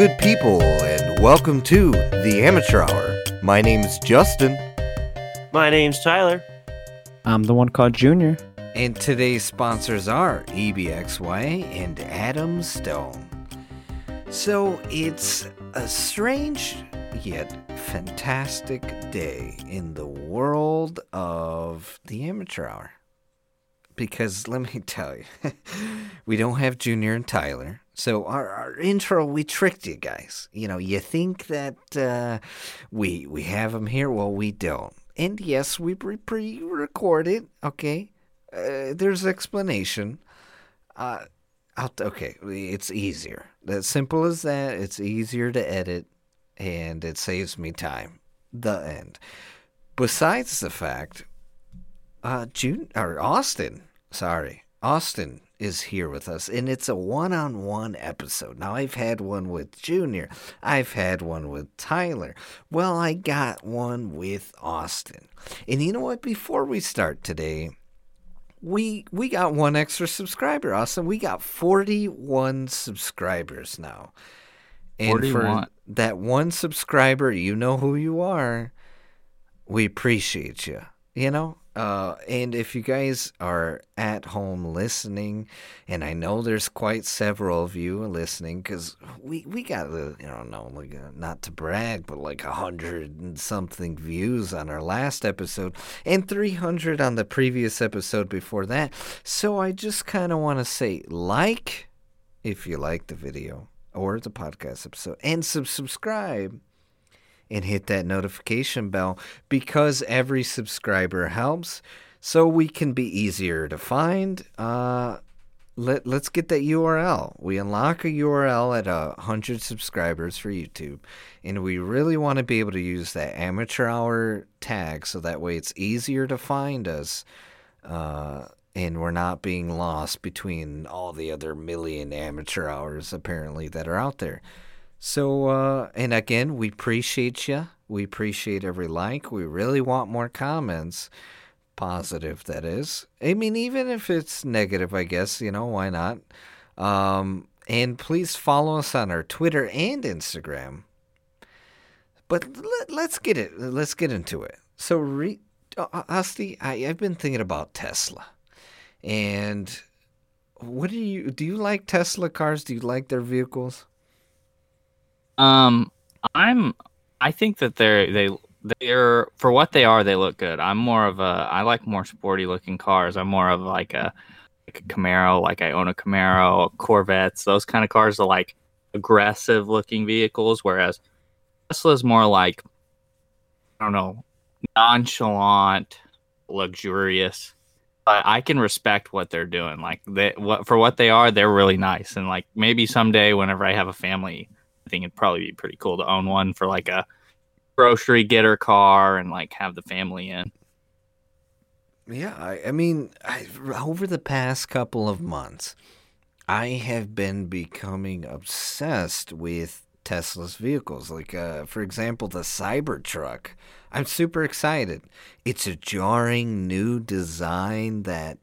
Hello, good people, and welcome to the Amateur Hour. My name's Justin, My name's Tyler. I'm the one called Junior. and today's sponsors are EBXYA and Adam Stone. So it's a strange yet fantastic day in the world of the Amateur Hour. Because let me tell you, we don't have Junior and Tyler. So our, our intro, we tricked you guys. You know, you think that uh, we we have them here, well, we don't. And yes, we pre- pre-recorded. Okay, uh, there's explanation. Uh, I'll, okay, it's easier. As simple as that. It's easier to edit, and it saves me time. The end. Besides the fact, uh, Junior Austin, sorry, Austin is here with us, and it's a one-on-one episode. Now I've had one with Junior, I've had one with Tyler. Well, I got one with Austin, and you know what? Before we start today, we we got one extra subscriber, Austin. We got forty-one subscribers now. And 41. for that one subscriber, you know who you are. We appreciate you. You know, uh, and if you guys are at home listening, and I know there's quite several of you listening, because we we got you know like not to brag, but like a hundred and something views on our last episode, and three hundred on the previous episode before that. So I just kind of want to say like if you like the video or the podcast episode, and sub- subscribe and hit that notification bell because every subscriber helps so we can be easier to find. Uh, let, let's get that URL. We unlock a URL at a 100 subscribers for YouTube, and we really want to be able to use that amateur hour tag so that way it's easier to find us. Uh, and we're not being lost between all the other million amateur hours apparently that are out there. So, uh, and again, we appreciate you. We appreciate every like. We really want more comments. Positive, that is. I mean, even if it's negative, I guess, you know, why not? Um, and please follow us on our Twitter and Instagram. But let, let's get it. Let's get into it. So, re, uh, Asti, I, I've been thinking about Tesla, and what do you do? You like Tesla cars? Do you like their vehicles? Um, I'm. I think that they're they they're for what they are. They look good. I'm more of a. I like more sporty looking cars. I'm more of like a like a Camaro. Like I own a Camaro, Corvettes. Those kind of cars are like aggressive looking vehicles. Whereas Tesla's more like I don't know, nonchalant, luxurious. But I can respect what they're doing. Like they what for what they are, they're really nice. And like maybe someday, whenever I have a family, think it'd probably be pretty cool to own one for like a grocery getter car and like have the family in. Yeah, I, I mean, I, over the past couple of months, I have been becoming obsessed with Tesla's vehicles. Like, uh, for example, the Cybertruck. I'm super excited. It's a jarring new design that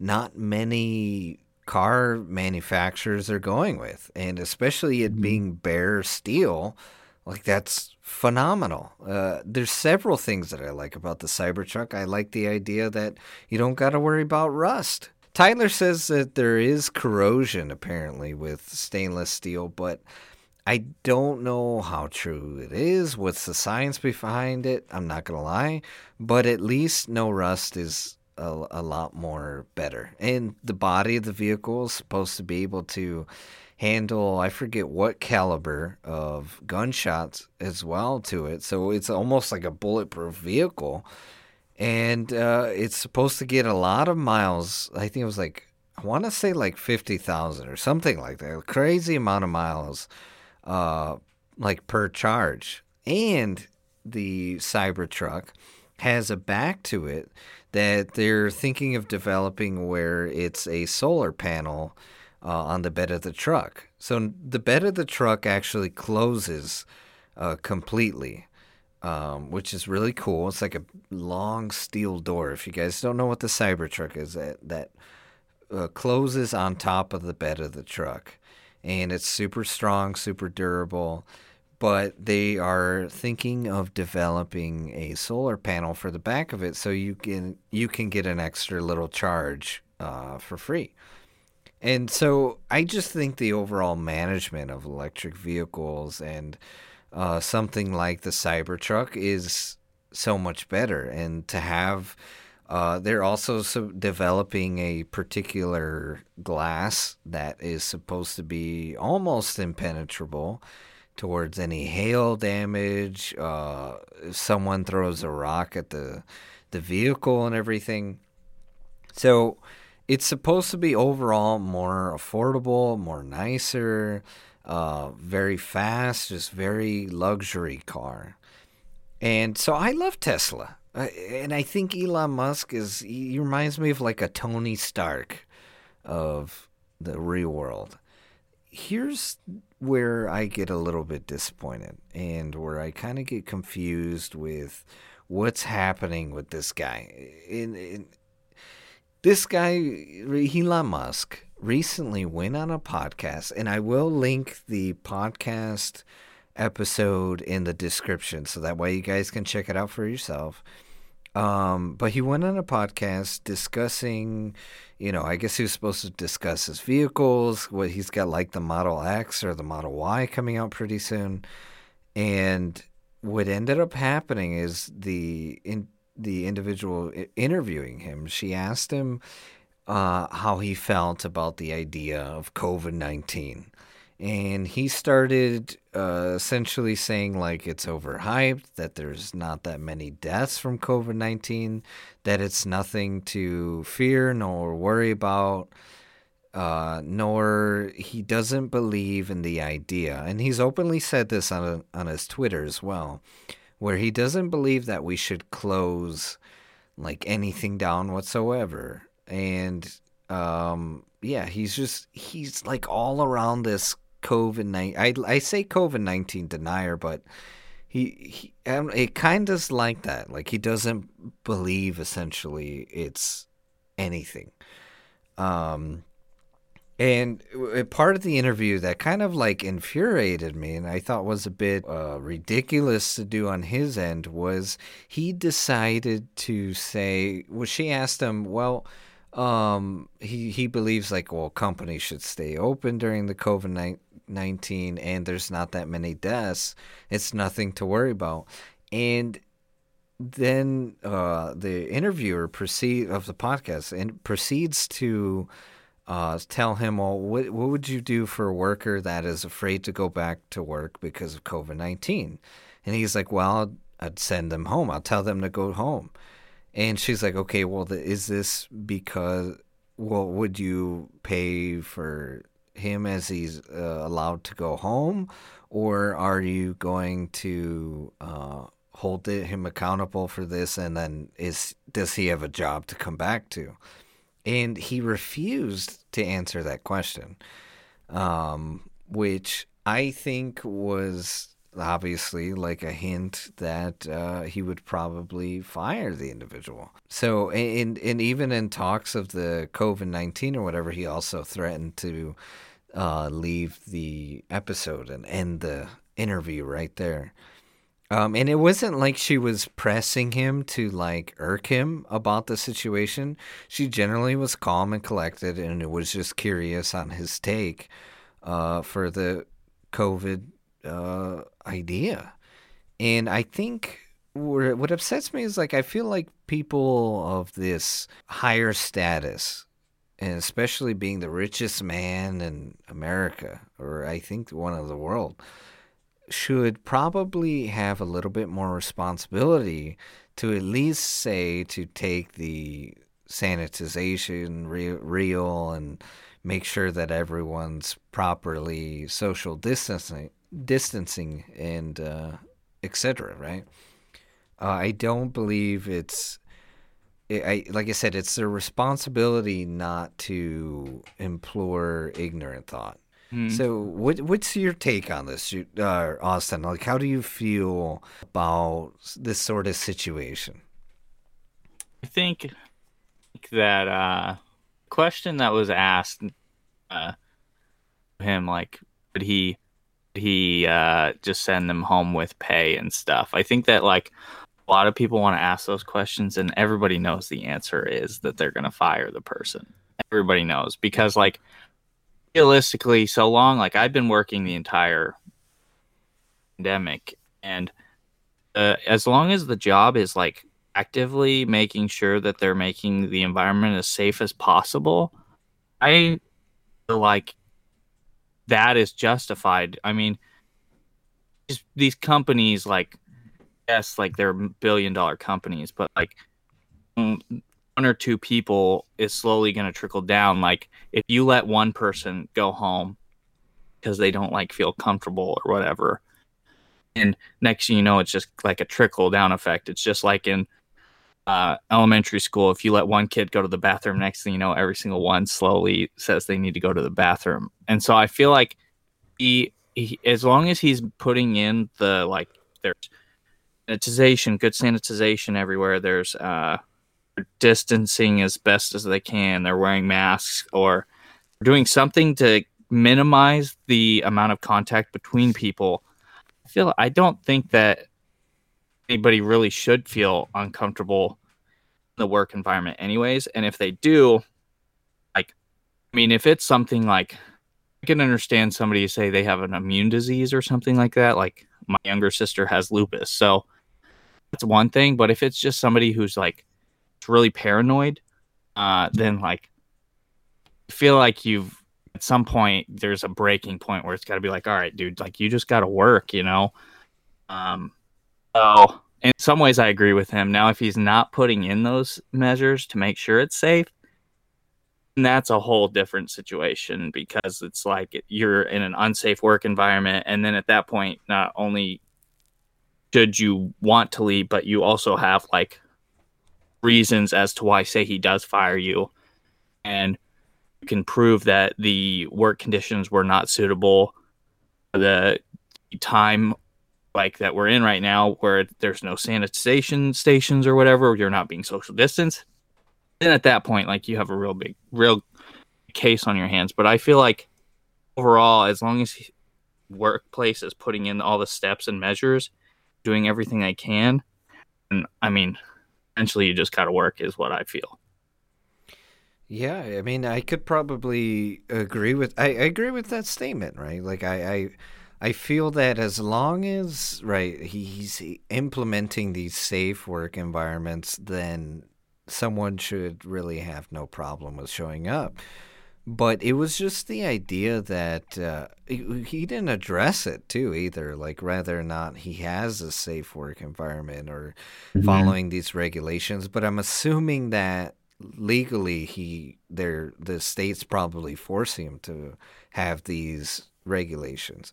not many car manufacturers are going with, and especially it being bare steel. Like that's phenomenal. Uh, there's several things that I like about the Cybertruck. I like the idea that you don't got to worry about rust. Tyler says that there is corrosion apparently with stainless steel, but I don't know how true it is. What's the science behind it? I'm not gonna lie, but at least no rust is a, a lot more better. And the body of the vehicle is supposed to be able to handle I forget what caliber of gunshots as well to it. So it's almost like a bulletproof vehicle. And uh, it's supposed to get a lot of miles. I think it was like I want to say like 50,000 or something like that. A crazy amount of miles uh, like per charge. And the Cybertruck has a back to it that they're thinking of developing where it's a solar panel uh, on the bed of the truck. So the bed of the truck actually closes uh, completely, um, which is really cool. It's like a long steel door. If you guys don't know what the Cybertruck is, that that uh, closes on top of the bed of the truck, and it's super strong, super durable. But they are thinking of developing a solar panel for the back of it, so you can you can get an extra little charge uh, for free. And so I just think the overall management of electric vehicles and uh, something like the Cybertruck is so much better. And to have, uh, they're also so developing a particular glass that is supposed to be almost impenetrable towards any hail damage. Uh, if someone throws a rock at the the vehicle and everything. So it's supposed to be overall more affordable, more nicer, uh, very fast, just very luxury car. And so I love Tesla. Uh, and I think Elon Musk is, he reminds me of like a Tony Stark of the real world. Here's where I get a little bit disappointed and where I kind of get confused with what's happening with this guy. In, in, this guy, Elon Musk, recently went on a podcast, and I will link the podcast episode in the description so that way you guys can check it out for yourself. Um, but he went on a podcast discussing, you know, I guess he was supposed to discuss his vehicles, what he's got like the Model X or the Model Y coming out pretty soon. And what ended up happening is the in the individual interviewing him, she asked him uh, how he felt about the idea of COVID 19. And he started uh, essentially saying, like, it's overhyped, that there's not that many deaths from COVID 19, that it's nothing to fear nor worry about, uh, nor he doesn't believe in the idea. And he's openly said this on, on his Twitter as well where he doesn't believe that we should close like anything down whatsoever. And um, yeah, he's just he's like all around this COVID nineteen. I say COVID nineteen denier, but he he um, it kind of like that. Like he doesn't believe essentially it's anything. Um, and part of the interview that kind of like infuriated me and I thought was a bit uh, ridiculous to do on his end was he decided to say, well, she asked him, well, um, he, he believes like, well, companies should stay open during the COVID 19 and there's not that many deaths. It's nothing to worry about. And then uh, the interviewer proceed of the podcast and proceeds to uh, tell him, well, what, what would you do for a worker that is afraid to go back to work because of COVID 19? And he's like, well, I'd send them home. I'll tell them to go home. And she's like, okay, well, is this because, well, would you pay for him as he's uh, allowed to go home? Or are you going to uh, hold him accountable for this? And then is does he have a job to come back to? And he refused to answer that question, um, which I think was obviously like a hint that uh, he would probably fire the individual. So, and, and even in talks of the COVID 19 or whatever, he also threatened to uh, leave the episode and end the interview right there. Um, and it wasn't like she was pressing him to like irk him about the situation. She generally was calm and collected, and it was just curious on his take uh, for the COVID uh, idea. And I think what upsets me is like I feel like people of this higher status, and especially being the richest man in America, or I think one of the world should probably have a little bit more responsibility to at least say to take the sanitization real, real and make sure that everyone's properly social distancing distancing and uh, etc right uh, i don't believe it's I, like I said, it's their responsibility not to implore ignorant thought. Mm. So, what what's your take on this, uh, Austin? Like, how do you feel about this sort of situation? I think that uh, question that was asked uh, him like did he he uh, just send them home with pay and stuff? I think that like a lot of people want to ask those questions, and everybody knows the answer is that they're going to fire the person. Everybody knows because like realistically, so long like I've been working the entire pandemic, and uh, as long as the job is like actively making sure that they're making the environment as safe as possible, I like that is justified. I mean, just these companies, like, yes, like they're billion dollar companies, but like mm, one or two people is slowly going to trickle down. Like, if you let one person go home because they don't like feel comfortable or whatever, and next thing you know, it's just like a trickle down effect. It's just like in uh, elementary school, if you let one kid go to the bathroom, next thing you know, every single one slowly says they need to go to the bathroom. And so I feel like he, he as long as he's putting in the like, there's sanitization, good sanitization everywhere. There's uh, distancing as best as they can. They're wearing masks or doing something to minimize the amount of contact between people. I feel I don't think that anybody really should feel uncomfortable in the work environment anyways. And if they do like i mean if it's something like i can understand somebody say they have an immune disease or something like that like my younger sister has lupus so that's one thing. But if it's just somebody who's like really paranoid uh then like feel like you've at some point there's a breaking point where it's got to be like all right dude like you just got to work you know? Um so in some ways, I agree with him. Now, if he's not putting in those measures to make sure it's safe, that's a whole different situation because it's like you're in an unsafe work environment. And then at that point, not only should you want to leave, but you also have like reasons as to why, say, he does fire you. And you can prove that the work conditions were not suitable, the time like that we're in right now where there's no sanitation stations or whatever you're not being social distance then at that point like you have a real big real case on your hands. But i feel like overall as long as workplace is putting in all the steps and measures doing everything they can and i mean eventually you just got to work is what i feel. Yeah i mean i could probably agree with i, I agree with that statement right? Like i i I feel that as long as right he's implementing these safe work environments, then someone should really have no problem with showing up. But it was just the idea that uh, he, didn't address it too either, like whether or not he has a safe work environment or mm-hmm. following these regulations. But I'm assuming that legally he there the state's probably forcing him to have these regulations.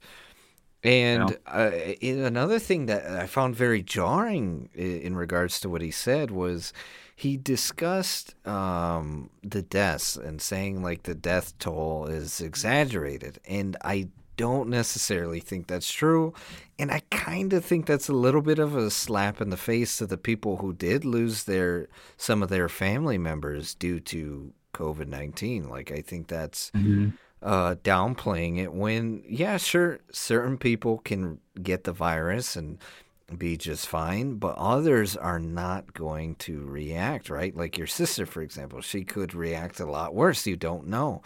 And uh, another thing that I found very jarring in regards to what he said was he discussed um, the deaths and saying like the death toll is exaggerated. And I don't necessarily think that's true. And I kind of think that's a little bit of a slap in the face to the people who did lose their some of their family members due to COVID 19. Like, I think that's. Mm-hmm uh, downplaying it when, yeah, sure, certain people can get the virus and be just fine, but others are not going to react, right? Like your sister, for example, she could react a lot worse. You don't know.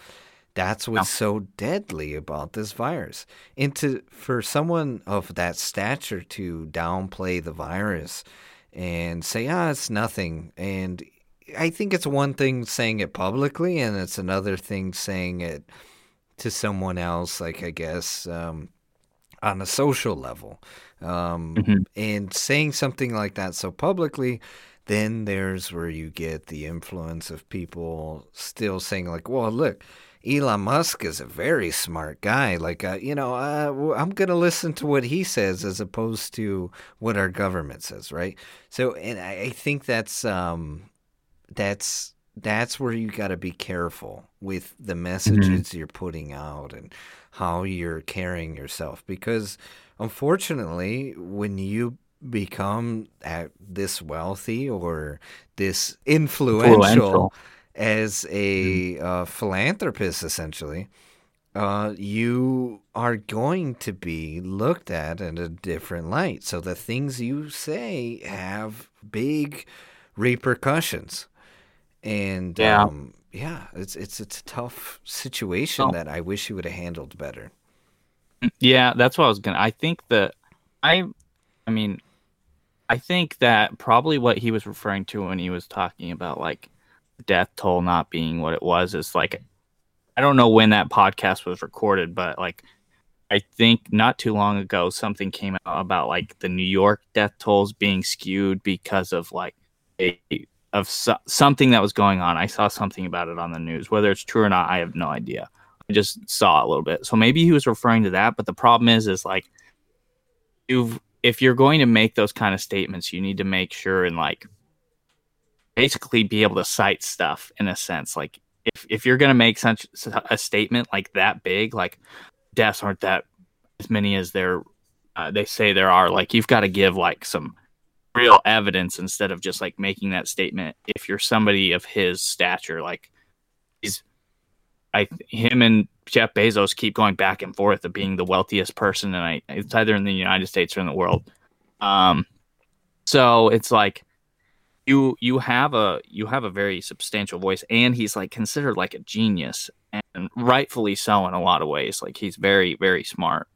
That's what's no. so deadly about this virus. And to for someone of that stature to downplay the virus and say, ah, it's nothing. And I think it's one thing saying it publicly, and it's another thing saying it to someone else, like I guess um, on a social level, um, mm-hmm. and saying something like that so publicly, then there's where you get the influence of people still saying like, "Well, look." Elon Musk is a very smart guy. Like, uh, you know, uh, I'm going to listen to what he says as opposed to what our government says, right? So, and I, I think that's um, that's that's where you got to be careful with the mm-hmm. messages mm-hmm. you're putting out and how you're carrying yourself because unfortunately when you become at this wealthy or this influential, influential. as a mm-hmm. uh, philanthropist essentially uh, you are going to be looked at in a different light. So the things you say have big repercussions. And Yeah. um, yeah, it's it's it's a tough situation Oh. that I wish he would have handled better. Yeah, that's what I was gonna. I think that I, I mean, I think that probably what he was referring to when he was talking about like death toll not being what it was is like, I don't know when that podcast was recorded, but like, I think not too long ago something came out about like the New York death tolls being skewed because of like a of so- something that was going on. I saw something about it on the news. Whether it's true or not, I have no idea. I just saw a little bit. So maybe he was referring to that, but the problem is is like you've if you're going to make those kind of statements, you need to make sure and like basically be able to cite stuff in a sense. Like if if you're going to make such a statement like that big, like deaths aren't that as many as there uh, they say there are, like you've got to give like some real evidence instead of just like making that statement if you're somebody of his stature like he's I him and Jeff Bezos keep going back and forth of being the wealthiest person, and I it's either in the United States or in the world. Um, so it's like you you have a you have a very substantial voice, and he's like considered like a genius, and rightfully so in a lot of ways. Like he's very very smart.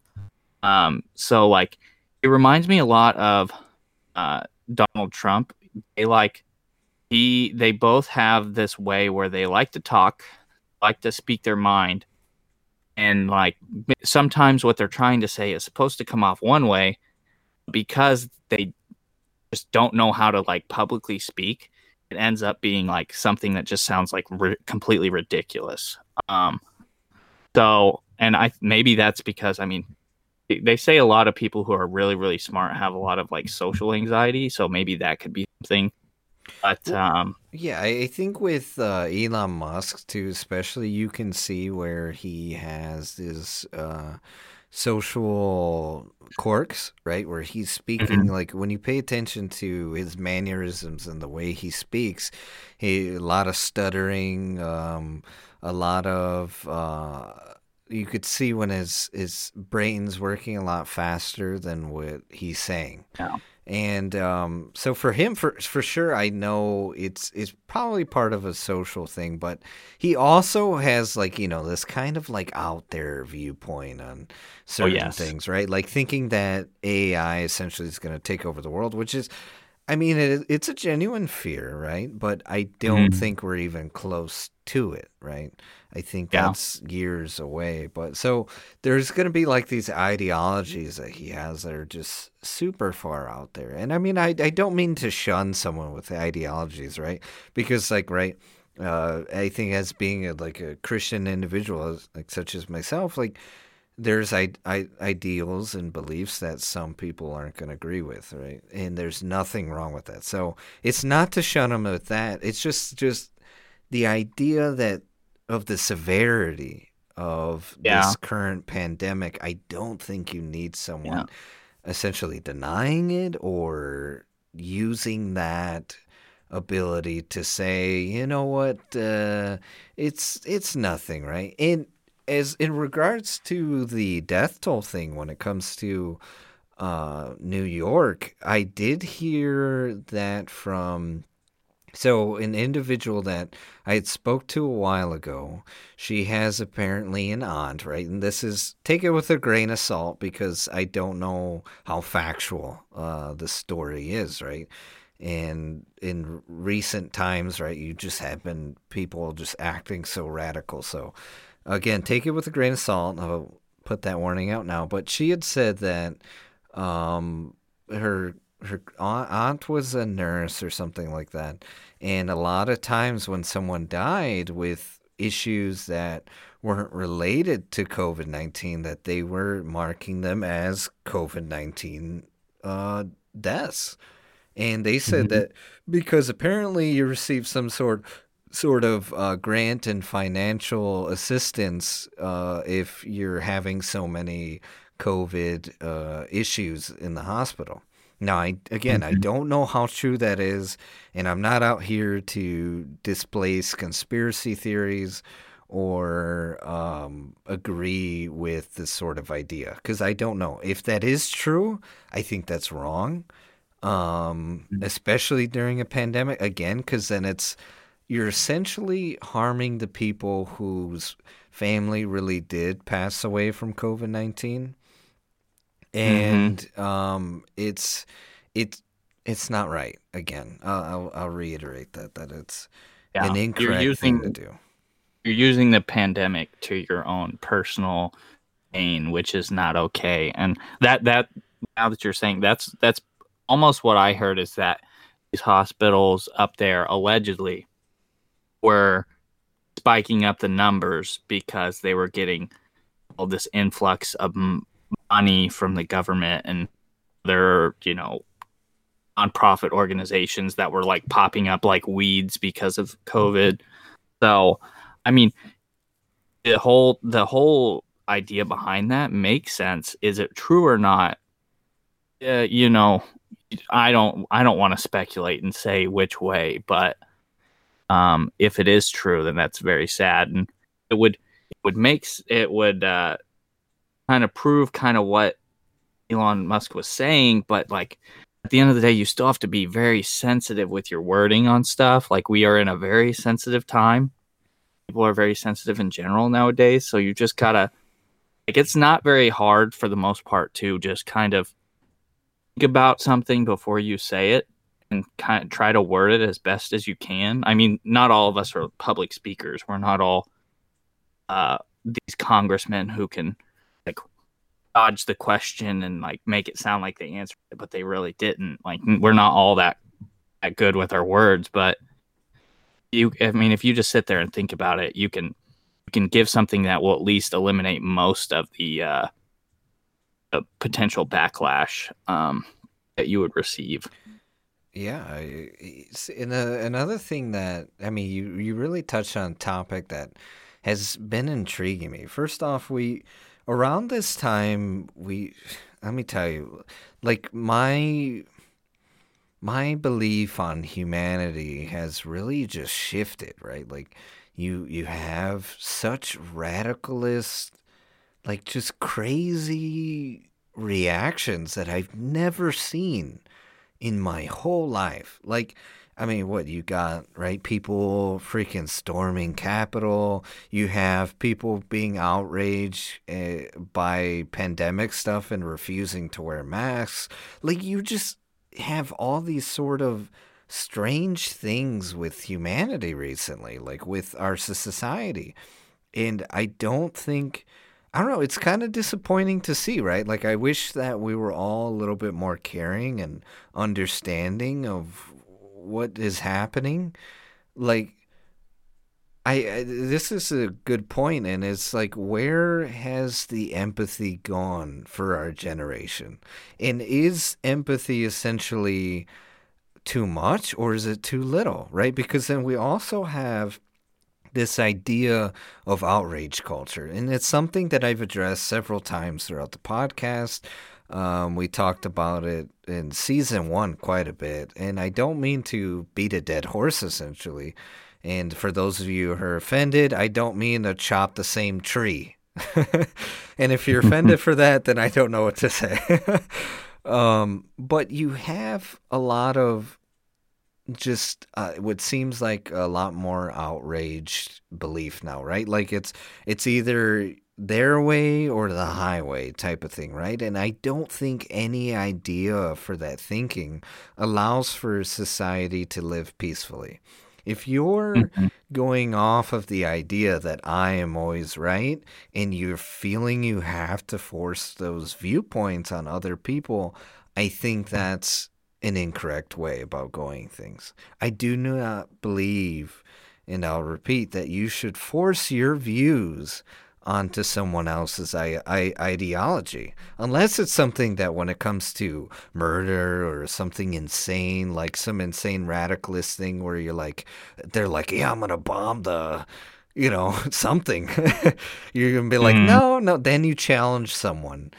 Um, so like it reminds me a lot of uh, Donald Trump. They like he they both have this way where they like to talk like to speak their mind and like sometimes what they're trying to say is supposed to come off one way because they just don't know how to like publicly speak it ends up being like something that just sounds like ri- completely ridiculous um so and i maybe that's because i mean they- say a lot of people who are really really smart have a lot of like social anxiety so maybe that could be something but um Yeah, I I think with uh, Elon Musk too, especially, you can see where he has this uh, social quirks, right? Where he's speaking like when you pay attention to his mannerisms and the way he speaks, he a lot of stuttering, um, a lot of. Uh, you could see when his his brain's working a lot faster than what he's saying. Yeah. And um, so for him, for for sure, I know it's it's probably part of a social thing, but he also has like you know this kind of like out there viewpoint on certain yes. things, right? Like thinking that AI essentially is going to take over the world, which is, I mean, it, it's a genuine fear, right? But I don't Mhm. think we're even close to it, right? I think Yeah. that's years away. But so there's going to be like these ideologies that he has that are just super far out there. And I mean, I, I don't mean to shun someone with ideologies, right? Because, like, right, uh, I think as being a, like a Christian individual, as- like such as myself, like, there's I, I, ideals and beliefs that some people aren't going to agree with, right? And there's nothing wrong with that. So it's not to shun them with that. It's just just the idea that of the severity of Yeah. this current pandemic. I don't think you need someone essentially denying it or using that ability to say, you know what, uh, it's it's nothing, right? And as in regards to the death toll thing, when it comes to uh, New York, I did hear that from so an individual that I had spoke to a while ago. She has apparently an aunt, right? And this is take it with a grain of salt because I don't know how factual uh, the story is, right? And in recent times, right, you just have been people just acting so radical. So again, take it with a grain of salt. I'll put that warning out now. But she had said that um, her her aunt, aunt was a nurse or something like that, and a lot of times when someone died with issues that weren't related to COVID nineteen, that they were marking them as COVID nineteen uh, deaths, and they said that because apparently you received some sort sort of uh, grant and financial assistance uh, if you're having so many COVID uh, issues in the hospital. Now, I again, I don't know how true that is, and I'm not out here to displace conspiracy theories or um, agree with this sort of idea because I don't know if that is true. I think that's wrong, um, especially during a pandemic. Again, because then it's you're essentially harming the people whose family really did pass away from COVID nineteen, and um, it's it's it's not right. Again, I'll, I'll, I'll reiterate that that it's Yeah, an you're incorrect using- thing to do. You're using the pandemic to your own personal gain, which is not okay. And that that now that you're saying that's that's almost what I heard is that these hospitals up there allegedly were spiking up the numbers because they were getting all this influx of money from the government and their you know nonprofit organizations that were like popping up like weeds because of COVID. So, I mean, the whole the whole idea behind that makes sense. Is it true or not? Uh, you know, I don't I don't want to speculate and say which way, but um, if it is true, then that's very sad, and it would it would make it would uh, kind of prove kind of what Elon Musk was saying, but like at the end of the day, you still have to be very sensitive with your wording on stuff. Like we are in a very sensitive time. People are very sensitive in general nowadays, so you just gotta like it's not very hard for the most part to just kind of think about something before you say it and kind of try to word it as best as you can. I mean, not all of us are public speakers. We're not all uh, these congressmen who can dodge the question and like make it sound like they answered it, but they really didn't. Like we're not all that that good with our words, but you I mean if you just sit there and think about it, you can you can give something that will at least eliminate most of the uh potential backlash um that you would receive. Yeah, and uh, another thing that I mean, you you really touched on a topic that has been intriguing me. First off, we around this time we let me tell you, like my my belief on humanity has really just shifted, right? Like you you have such radicalist like just crazy reactions that I've never seen in my whole life. Like, I mean, what you got, right? People freaking storming Capitol. You have people being outraged uh, by pandemic stuff and refusing to wear masks. Like, you just have all these sort of strange things with humanity recently, like with our society. And I don't think. I don't know. It's kind of disappointing to see, right? Like, I wish that we were all a little bit more caring and understanding of what is happening. Like, I, I this is a good point, and it's like, where has the empathy gone for our generation? And is empathy essentially too much, or is it too little? Right? Because then we also have this idea of outrage culture. And it's something that I've addressed several times throughout the podcast. Um, we talked about it in season one quite a bit. And I don't mean to beat a dead horse, essentially. And for those of you who are offended, I don't mean to chop the same tree. and if you're offended for that, then I don't know what to say. um, but you have a lot of just uh, what seems like a lot more outraged belief now, right? Like it's it's either their way or the highway type of thing, right? And I don't think any idea for that thinking allows for society to live peacefully. If you're Mhm. going off of the idea that I am always right and you're feeling you have to force those viewpoints on other people, I think that's an incorrect way about going things. I do not believe, and I'll repeat, that you should force your views onto someone else's I- I- ideology. Unless it's something that, when it comes to murder or something insane, like some insane radicalist thing where you're like, they're like, yeah, I'm going to bomb the. You know, something. you're going to be like, Mhm. no, no. Then you challenge someone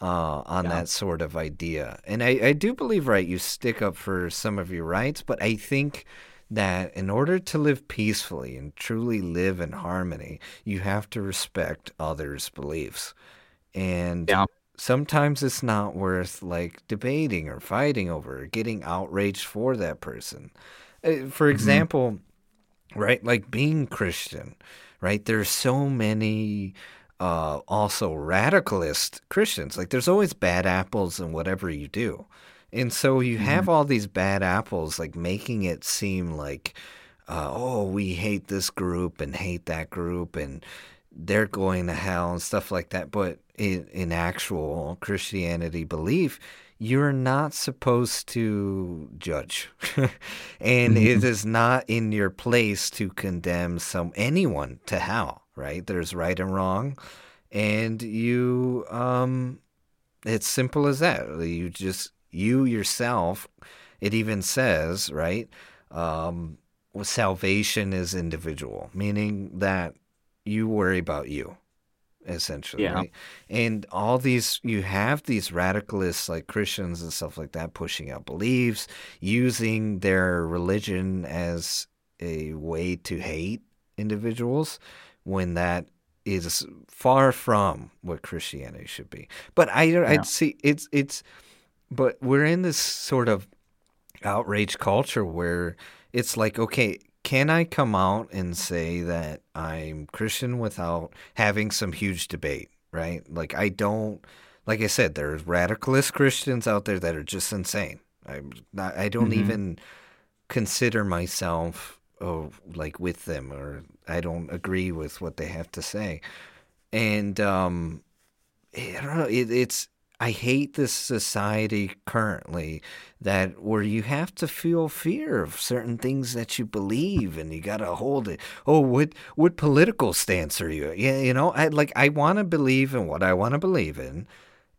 uh, on Yeah. that sort of idea. And I, I do believe, right, you stick up for some of your rights, but I think that in order to live peacefully and truly live in harmony, you have to respect others' beliefs. And Yeah. sometimes it's not worth like debating or fighting over or getting outraged for that person. Uh, For example, right, like being Christian, right? There's so many uh also radicalist Christians. Like there's always bad apples in whatever you do. And so you have all these bad apples like making it seem like uh, oh, we hate this group and hate that group and they're going to hell and stuff like that. But in, in actual Christianity belief, you're not supposed to judge. and it is not in your place to condemn some anyone to hell, right? There's right and wrong. And you um it's simple as that. You just you yourself it even says, right? Um salvation is individual, meaning that you worry about you, essentially. Yeah. Right? And all these, you have these radicalists like Christians and stuff like that pushing out beliefs, using their religion as a way to hate individuals when that is far from what Christianity should be. But I, Yeah. I'd see it's, it's, but we're in this sort of outrage culture where it's like, okay, can I come out and say that I'm Christian without having some huge debate, right? Like I don't like I said, there's radicalist Christians out there that are just insane. I'm not I don't Mhm. even consider myself oh like with them or I don't agree with what they have to say. And um I don't know, it, it's I hate this society currently that where you have to feel fear of certain things that you believe and you got to hold it. Oh, what what political stance are you? Yeah, you know, I like I want to believe in what I want to believe in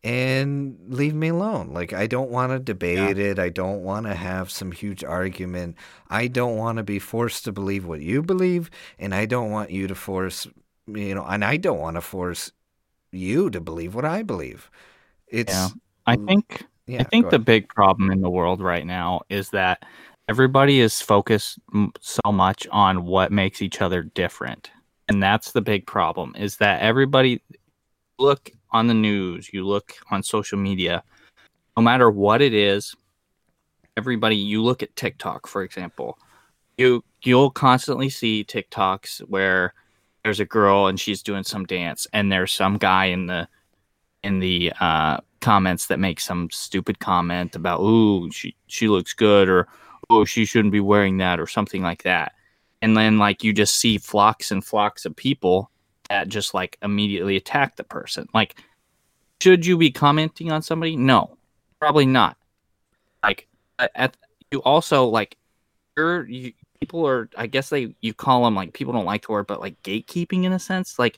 and leave me alone. Like I don't want to debate it. I don't want to have some huge argument. I don't want to be forced to believe what you believe and I don't want you to force you know, and I don't want to force you to believe what I believe. It's Yeah. I think yeah, I think the ahead. big problem in the world right now is that everybody is focused m- so much on what makes each other different. And that's the big problem is that everybody look on the news, you look on social media, no matter what it is, everybody you look at TikTok for example. You you'll constantly see TikToks where there's a girl and she's doing some dance and there's some guy in the in the uh, comments that make some stupid comment about "ooh, she she looks good" or "oh, she shouldn't be wearing that" or something like that. And then like you just see flocks and flocks of people that just like immediately attack the person. Like, should you be commenting on somebody? No, probably not. Like, at, you also like you're you, people are I guess they you call them like people don't like the word, but like gatekeeping in a sense, like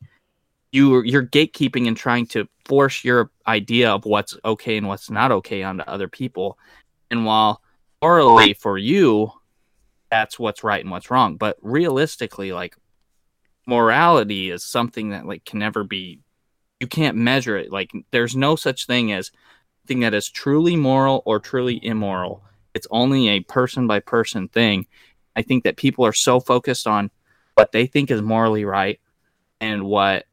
you you're gatekeeping and trying to force your idea of what's okay and what's not okay onto other people. And while morally for you, that's what's right and what's wrong, but realistically, like morality is something that like can never be you can't measure it. Like there's no such thing as thing that is truly moral or truly immoral. It's only a person by person thing. I think that people are so focused on what they think is morally right and what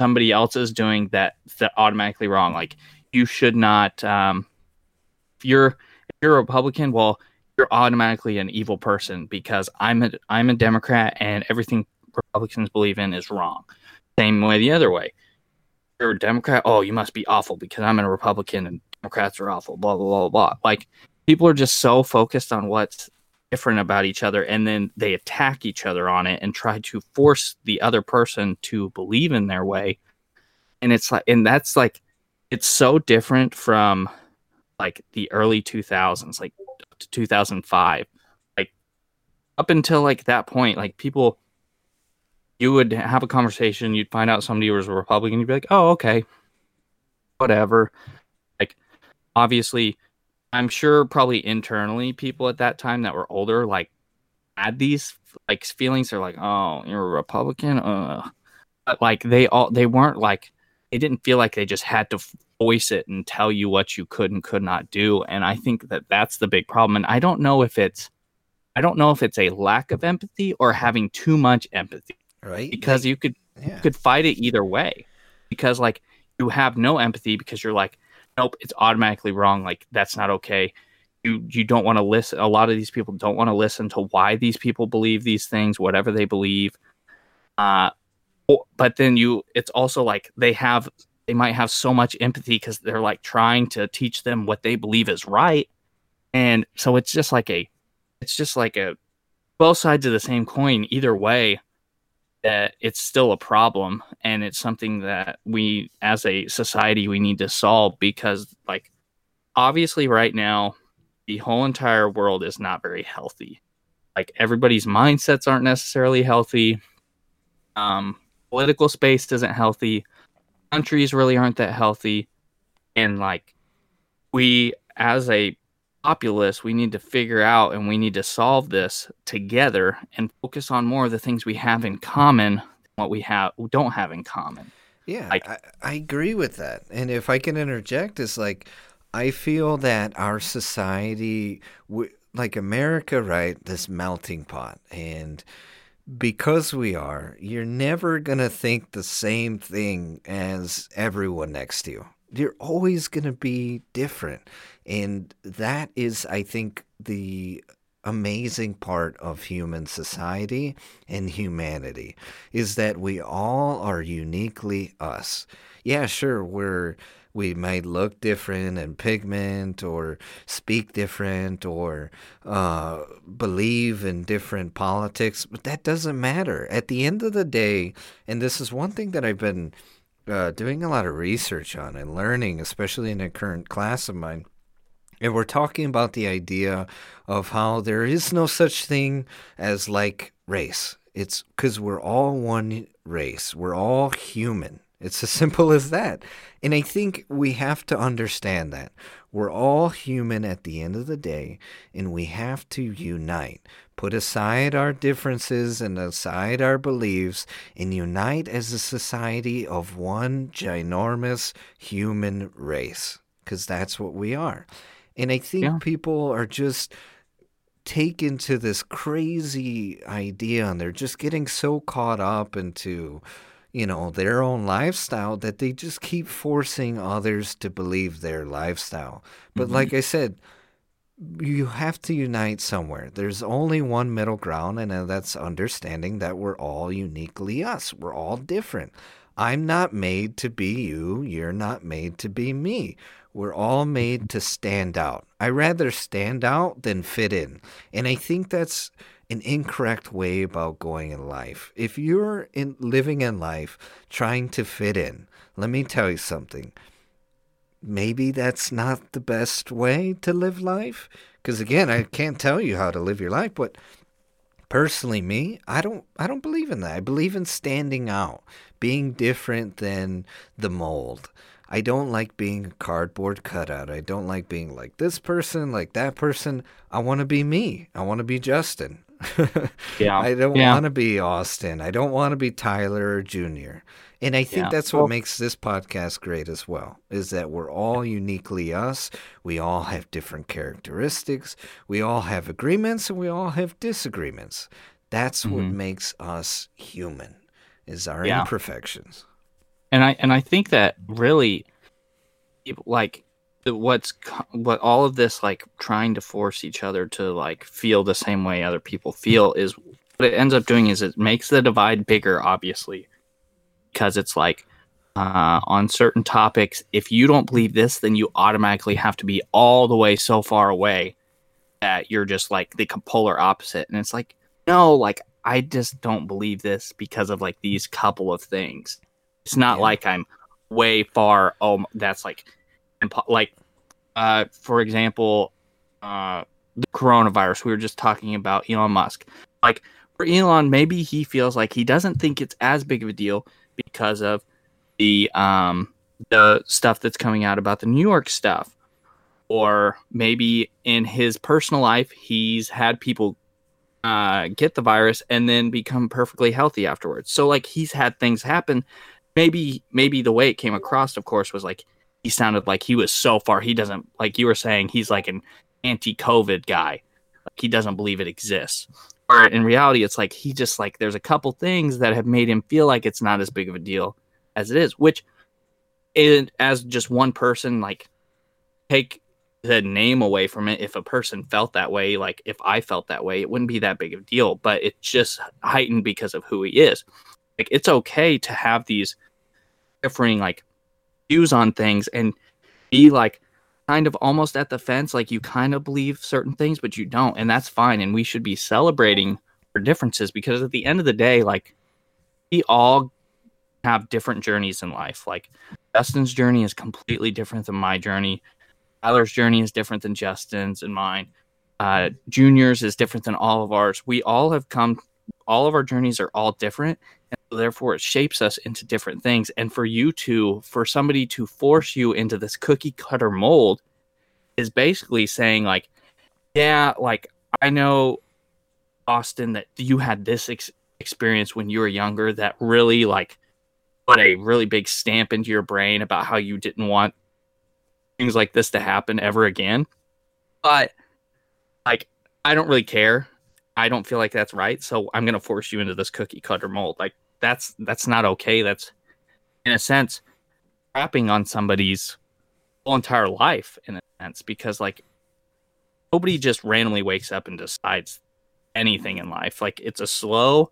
somebody else is doing that that automatically wrong. Like you should not um if you're if you're a Republican, well, you're automatically an evil person because I'm a I'm a Democrat and everything Republicans believe in is wrong. Same way the other way. You're a Democrat, oh, you must be awful because I'm a Republican and Democrats are awful, blah blah blah blah. Like people are just so focused on what's different about each other and then they attack each other on it and try to force the other person to believe in their way. And it's like and that's like it's so different from like the early 2000s like to 2005 like up until like that point like people you would have a conversation you'd find out somebody was a republican you'd be like oh okay. Whatever. Like obviously i'm sure probably internally people at that time that were older like had these like feelings they're like oh you're a republican uh but like they all they weren't like they didn't feel like they just had to voice it and tell you what you could and could not do and i think that that's the big problem and i don't know if it's I don't know if it's a lack of empathy or having too much empathy right? because Like, you could yeah. you could fight it either way because like you have no empathy because you're like nope it's automatically wrong like that's not okay. You you don't want to listen a lot of these people don't want to listen to why these people believe these things whatever they believe. Uh but then you it's also like they have they might have so much empathy because they're like trying to teach them what they believe is right. And so it's just like a it's just like a both sides of the same coin either way that it's still a problem and it's something that we as a society we need to solve because like obviously right now the whole entire world is not very healthy. Like everybody's mindsets aren't necessarily healthy. Um political space isn't healthy. Countries really aren't that healthy. And like we as a populace we need to figure out and we need to solve this together and focus on more of the things we have in common than what we have we don't have in common Yeah, Like- I, I agree with that. And if I can interject, is like, I feel that our society, w- like America, right, this melting pot. And because we are, you're never going to think the same thing as everyone next to you. You're always going to be different. And that is, I think, the amazing part of human society and humanity is that we all are uniquely us. Yeah, sure, we're we might look different in pigment or speak different or uh, believe in different politics, but that doesn't matter. At the end of the day, and this is one thing that I've been uh, doing a lot of research on and learning, especially in a current class of mine. And we're talking about the idea of how there is no such thing as like race. It's because we're all one race. We're all human. It's as simple as that. And I think we have to understand that. We're all human at the end of the day, and we have to unite. Put aside our differences and aside our beliefs, and unite as a society of one ginormous human race. Because that's what we are. And I think Yeah. people are just taken to this crazy idea and they're just getting so caught up into you know their own lifestyle that they just keep forcing others to believe their lifestyle. But like i said you have to unite somewhere. There's only one middle ground and uh, that's understanding that we're all uniquely us. We're all different. I'm not made to be you. You're not made to be me. We're all made to stand out. I rather stand out than fit in. And I think that's an incorrect way about going in life. If you're in living in life trying to fit in, let me tell you something. Maybe that's not the best way to live life. Because again, I can't tell you how to live your life, but personally me i don't i don't believe in that i believe in standing out being different than the mold i don't like being a cardboard cutout i don't like being like this person like that person i want to be me i want to be justin Yeah. i don't Yeah. want to be austin i don't want to be tyler or junior and i think Yeah. that's what Well- makes this podcast great as well is that we're all uniquely us we all have different characteristics we all have agreements and we all have disagreements that's what Mhm. makes us human is our Yeah. imperfections and I and I think that really, like, what's what all of this like trying to force each other to like feel the same way other people feel is what it ends up doing is it makes the divide bigger, obviously, because it's like. Uh, on certain topics, if you don't believe this, then you automatically have to be all the way so far away that you're just like the polar opposite. And it's like, no, like I just don't believe this because of like these couple of things. It's not Yeah. like I'm way far. Oh, that's like, like, uh, for example, uh, the coronavirus. We were just talking about Elon Musk. Like for Elon, maybe he feels like he doesn't think it's as big of a deal because of the um the stuff that's coming out about the New York stuff. Or maybe in his personal life, he's had people uh, get the virus and then become perfectly healthy afterwards. So like he's had things happen. Maybe maybe the way it came across, of course, was like he sounded like he was so far. He doesn't like you were saying he's like an anti-COVID guy. like he doesn't believe it exists. Or in reality, it's like he just like there's a couple things that have made him feel like it's not as big of a deal as it is, which is as just one person, like take the name away from it. If a person felt that way, like if I felt that way, it wouldn't be that big of a deal, but it's just heightened because of who he is. Like it's okay to have these differing like views on things and be like kind of almost at the fence like you kind of believe certain things but you don't and that's fine and we should be celebrating our differences because at the end of the day like we all have different journeys in life. Like justin's journey is completely different than my journey. Tyler's journey is different than justin's and mine. Uh junior's is different than all of ours. We all have come all of our journeys are all different therefore it shapes us into different things. And for you to for somebody to force you into this cookie cutter mold is basically saying like yeah like i know austin that you had this ex- experience when you were younger that really like put a really big stamp into your brain about how you didn't want things like this to happen ever again. But like i don't really care. I don't feel like that's right, so I'm going to force you into this cookie cutter mold. Like that's that's not okay. That's in a sense trapping on somebody's whole entire life in a sense because like nobody just randomly wakes up and decides anything in life. Like it's a slow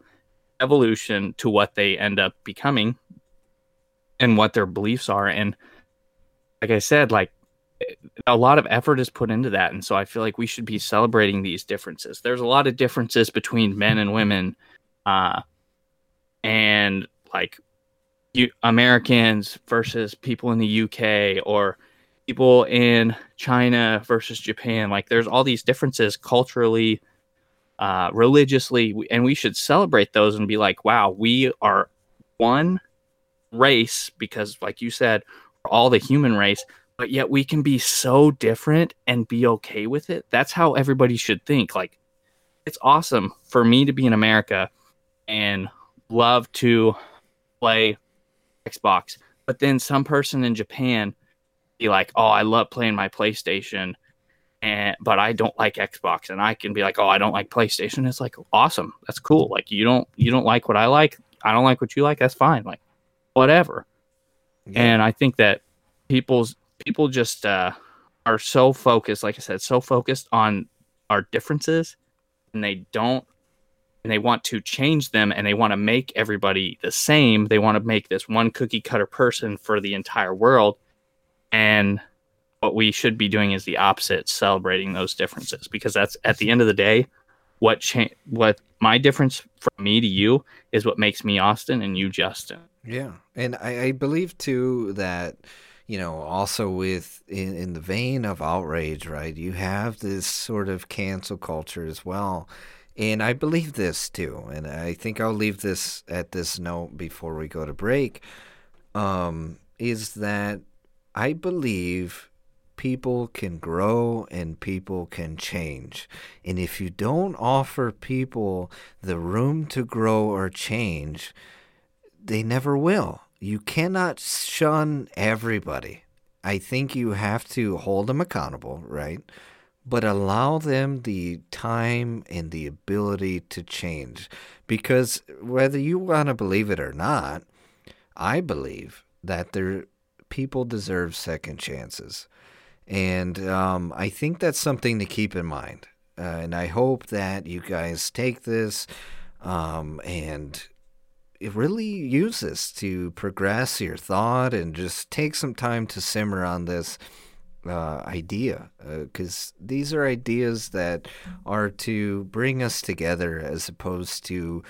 evolution to what they end up becoming and what their beliefs are and like I said like a lot of effort is put into that and so i feel like we should be celebrating these differences there's a lot of differences between men and women uh and like you americans versus people in the uk or people in china versus japan like there's all these differences culturally uh religiously and we should celebrate those and be like wow we are one race because like you said all the human race but yet we can be so different and be okay with it. That's how everybody should think. Like, it's awesome for me to be in America and love to play Xbox, but then some person in Japan be like, "Oh, I love playing my PlayStation." And, but I don't like Xbox, and I can be like, "Oh, I don't like PlayStation." It's like awesome, that's cool. Like you don't you don't like what I like, I don't like what you like. That's fine. Like whatever. Yeah. And I think that people's people just uh, are so focused, like I said, so focused on our differences, and they don't, and they want to change them, and they want to make everybody the same. They want to make this one cookie cutter person for the entire world, and what we should be doing is the opposite, celebrating those differences, because that's at the end of the day, what cha- what my difference from me to you is what makes me Austin and you Justin. Yeah, and I, I believe too that you know, also with in, in the vein of outrage, right? You have this sort of cancel culture as well. And I believe this too. And I think I'll leave this at this note before we go to break. Um, is that I believe people can grow and people can change. And if you don't offer people the room to grow or change, they never will you cannot shun everybody. I think you have to hold them accountable, right? But allow them the time and the ability to change. Because whether you want to believe it or not, I believe that there people deserve second chances. And um, I think that's something to keep in mind. Uh, and I hope that you guys take this um, and really use this to progress your thought and just take some time to simmer on this uh, idea because uh, these are ideas that are to bring us together as opposed to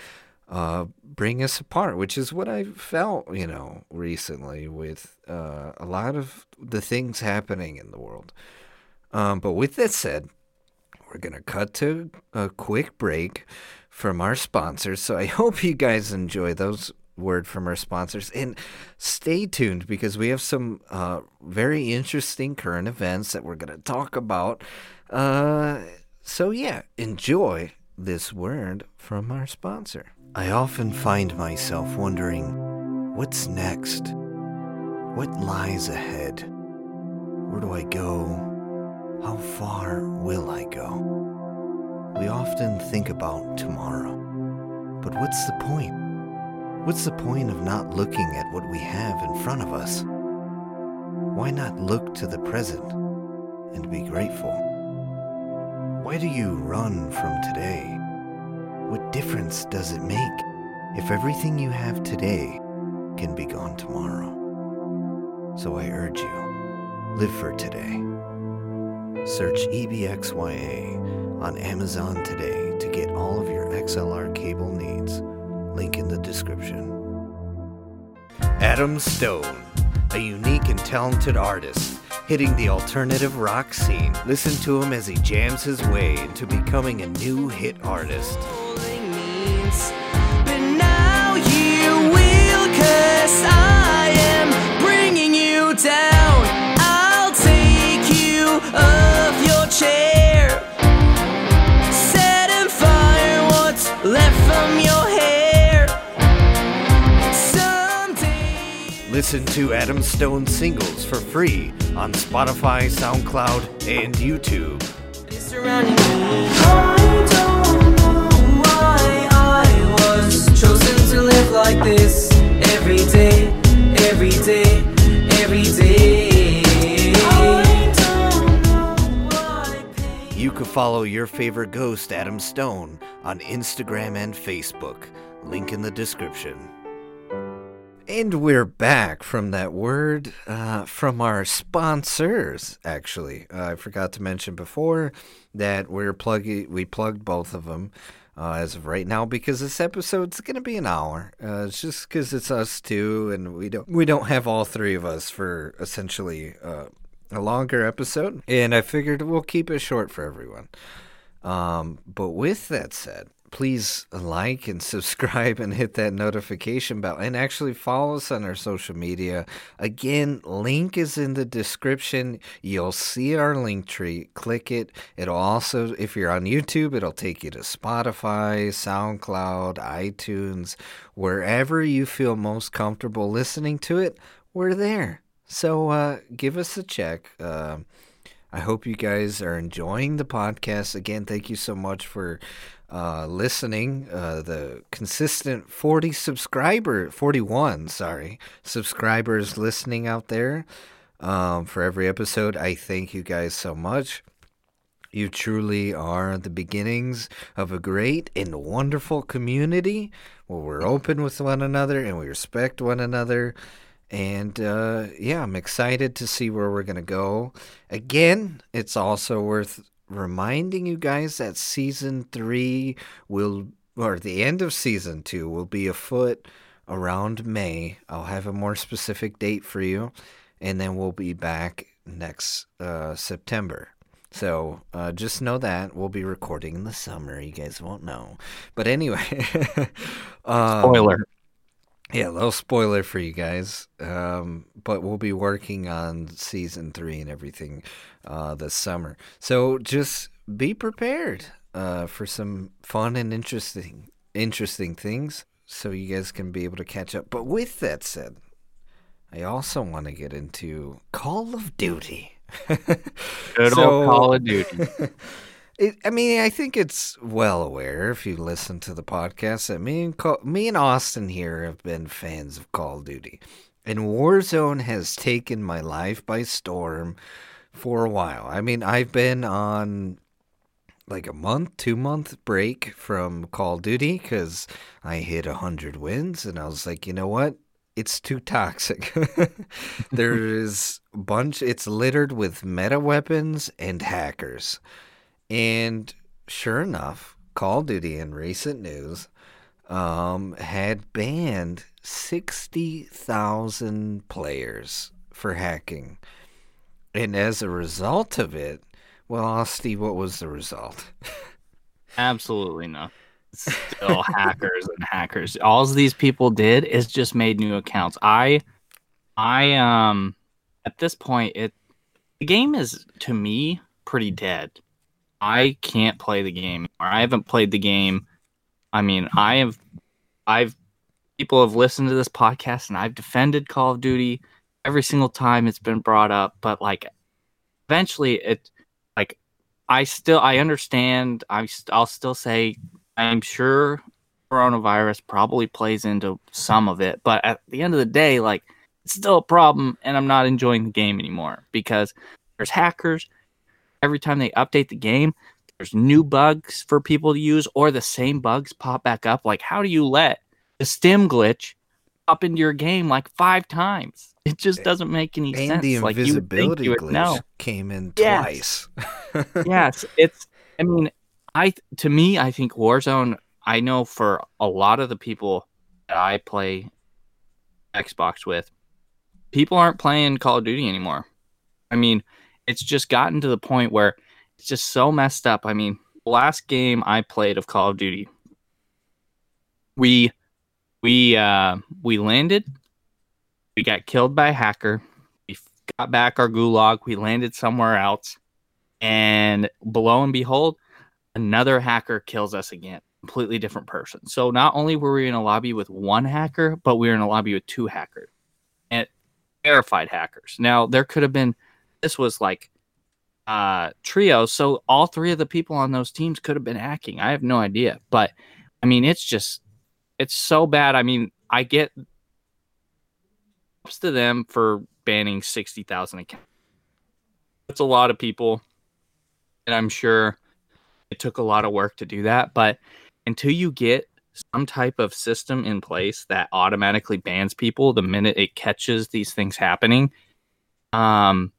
uh, bring us apart, which is what I felt, you know, recently with uh, a lot of the things happening in the world. Um, but with that said, we're going to cut to a quick break from our sponsors. So I hope you guys enjoy those word from our sponsors and stay tuned because we have some uh, very interesting current events that we're going to talk about. Uh, so yeah, enjoy this word from our sponsor. I often find myself wondering, what's next? What lies ahead? Where do I go? How far will I go? We often think about tomorrow. But what's the point? What's the point of not looking at what we have in front of us? Why not look to the present and be grateful? Why do you run from today? What difference does it make if everything you have today can be gone tomorrow? So I urge you, live for today. Search EBXYA on Amazon today to get all of your XLR cable needs. Link in the description. Adam Stone, a unique and talented artist hitting the alternative rock scene. Listen to him as he jams his way into becoming a new hit artist. Listen to Adam Stone singles for free on Spotify, SoundCloud, and YouTube. You can follow your favorite ghost, Adam Stone, on Instagram and Facebook. Link in the description. And we're back from that word uh, from our sponsors. Actually, uh, I forgot to mention before that we're plugging. We plugged both of them uh, as of right now because this episode's going to be an hour. Uh, it's just because it's us two, and we don't we don't have all three of us for essentially uh, a longer episode. And I figured we'll keep it short for everyone. Um, but with that said, please like and subscribe and hit that notification bell and actually follow us on our social media. Again, link is in the description. You'll see our link tree. Click it. It'll also, if you're on YouTube, it'll take you to Spotify, SoundCloud, iTunes, wherever you feel most comfortable listening to it. We're there. So uh, give us a check. Uh, I hope you guys are enjoying the podcast. Again, thank you so much for uh, listening. Uh, the consistent 40 subscriber, 41, sorry, subscribers listening out there um, for every episode. I thank you guys so much. You truly are the beginnings of a great and wonderful community where we're open with one another and we respect one another. And uh, yeah, I'm excited to see where we're going to go. Again, it's also worth reminding you guys that season three will, or the end of season two, will be afoot around May. I'll have a more specific date for you. And then we'll be back next uh, September. So uh, just know that we'll be recording in the summer. You guys won't know. But anyway, um, Spoiler. Yeah, a little spoiler for you guys. Um, but we'll be working on season three and everything uh, this summer. So just be prepared uh, for some fun and interesting, interesting things, so you guys can be able to catch up. But with that said, I also want to get into Call of Duty. Good So- old Call of Duty. It, I mean, I think it's well aware if you listen to the podcast that me and me and Austin here have been fans of Call of Duty, and Warzone has taken my life by storm for a while. I mean, I've been on like a month, two month break from Call of Duty because I hit a hundred wins, and I was like, you know what? It's too toxic. there is a bunch. It's littered with meta weapons and hackers. And sure enough, Call of Duty in recent news um, had banned 60,000 players for hacking. And as a result of it, well, Austin, what was the result? Absolutely no. It's Still hackers and hackers. All these people did is just made new accounts. I, I um, at this point, it the game is to me pretty dead. I can't play the game, or I haven't played the game. I mean, I have, I've people have listened to this podcast, and I've defended Call of Duty every single time it's been brought up. But like, eventually, it like I still I understand. I I'll still say I'm sure coronavirus probably plays into some of it, but at the end of the day, like it's still a problem, and I'm not enjoying the game anymore because there's hackers. Every time they update the game, there's new bugs for people to use, or the same bugs pop back up. Like, how do you let the stim glitch pop into your game like five times? It just doesn't make any and sense. the like you invisibility you glitch know. came in Yes. twice. yes, it's. I mean, I to me, I think Warzone. I know for a lot of the people that I play Xbox with, people aren't playing Call of Duty anymore. I mean, it's just gotten to the point where it's just so messed up. I mean, last game I played of Call of Duty, we we uh we landed, we got killed by a hacker, we got back our gulag, we landed somewhere else, and below and behold, another hacker kills us again. Completely different person. So not only were we in a lobby with one hacker, but we were in a lobby with two hackers. And verified hackers. Now there could have been this was like uh trio, so all three of the people on those teams could have been hacking. I have no idea. But I mean it's just it's so bad. I mean, I get to them for banning sixty thousand accounts. It's a lot of people, and I'm sure it took a lot of work to do that. But until you get some type of system in place that automatically bans people the minute it catches these things happening, um,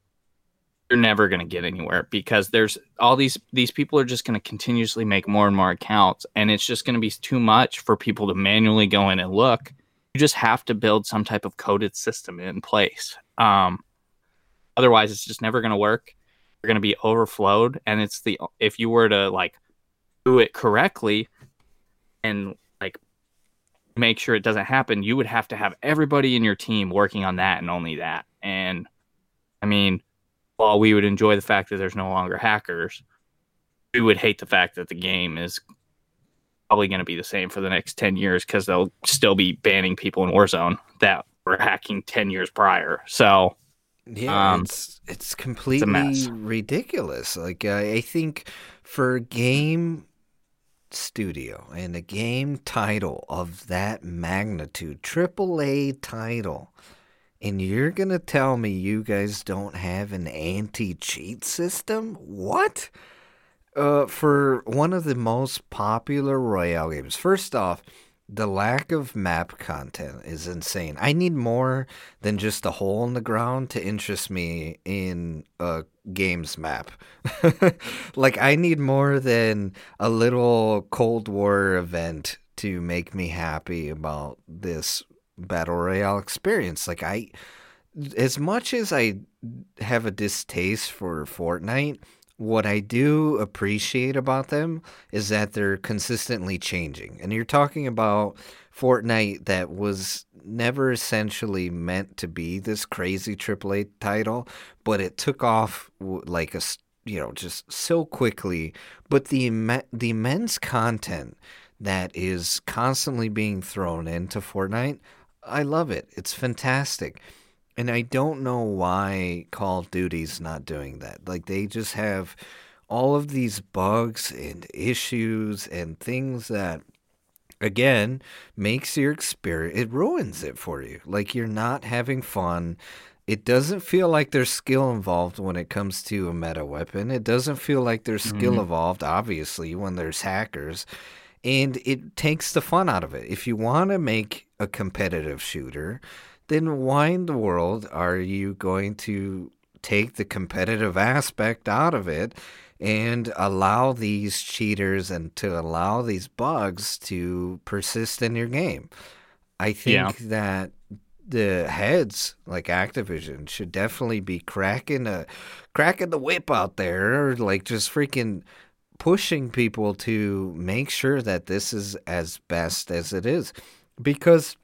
you're never going to get anywhere because there's all these these people are just going to continuously make more and more accounts, and it's just going to be too much for people to manually go in and look. You just have to build some type of coded system in place. Um, otherwise, it's just never going to work. You're going to be overflowed, and it's the if you were to like do it correctly and like make sure it doesn't happen, you would have to have everybody in your team working on that and only that. And I mean, while we would enjoy the fact that there's no longer hackers, we would hate the fact that the game is probably going to be the same for the next 10 years because they'll still be banning people in Warzone that were hacking 10 years prior. So, Yeah, Um, it's it's completely mess. ridiculous. Like uh, I think for a game studio and a game title of that magnitude, triple A title, and you're gonna tell me you guys don't have an anti-cheat system? What? Uh, for one of the most popular Royale games, first off, the lack of map content is insane. I need more than just a hole in the ground to interest me in a game's map. like, I need more than a little Cold War event to make me happy about this Battle Royale experience. Like, I, as much as I have a distaste for Fortnite, what I do appreciate about them is that they're consistently changing. And you're talking about Fortnite that was never essentially meant to be this crazy AAA title, but it took off like a you know just so quickly. But the imme- the immense content that is constantly being thrown into Fortnite, I love it. It's fantastic. And I don't know why Call of Duty's not doing that. Like they just have all of these bugs and issues and things that again makes your experience it ruins it for you. Like you're not having fun. It doesn't feel like there's skill involved when it comes to a meta weapon. It doesn't feel like there's skill mm-hmm. involved obviously when there's hackers. And it takes the fun out of it. If you want to make a competitive shooter, then why in the world are you going to take the competitive aspect out of it and allow these cheaters and to allow these bugs to persist in your game? I think that the heads like Activision should definitely be cracking a cracking the whip out there or like just freaking pushing people to make sure that this is as best as it is because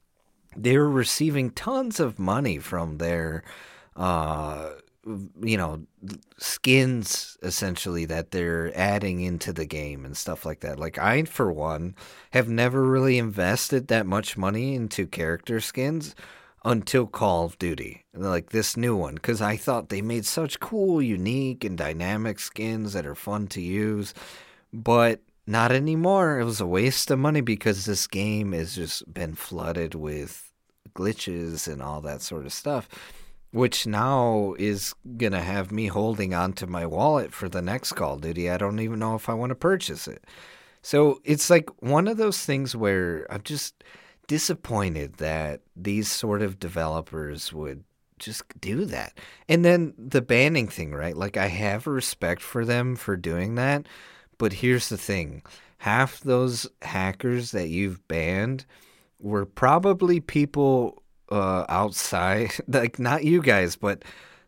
they're receiving tons of money from their uh you know skins essentially that they're adding into the game and stuff like that like i for one have never really invested that much money into character skins until Call of Duty, like this new one, because I thought they made such cool, unique, and dynamic skins that are fun to use. But not anymore. It was a waste of money because this game has just been flooded with glitches and all that sort of stuff, which now is going to have me holding onto my wallet for the next Call of Duty. I don't even know if I want to purchase it. So it's like one of those things where I'm just disappointed that these sort of developers would just do that. And then the banning thing, right? Like I have respect for them for doing that, but here's the thing. Half those hackers that you've banned were probably people uh, outside, like not you guys, but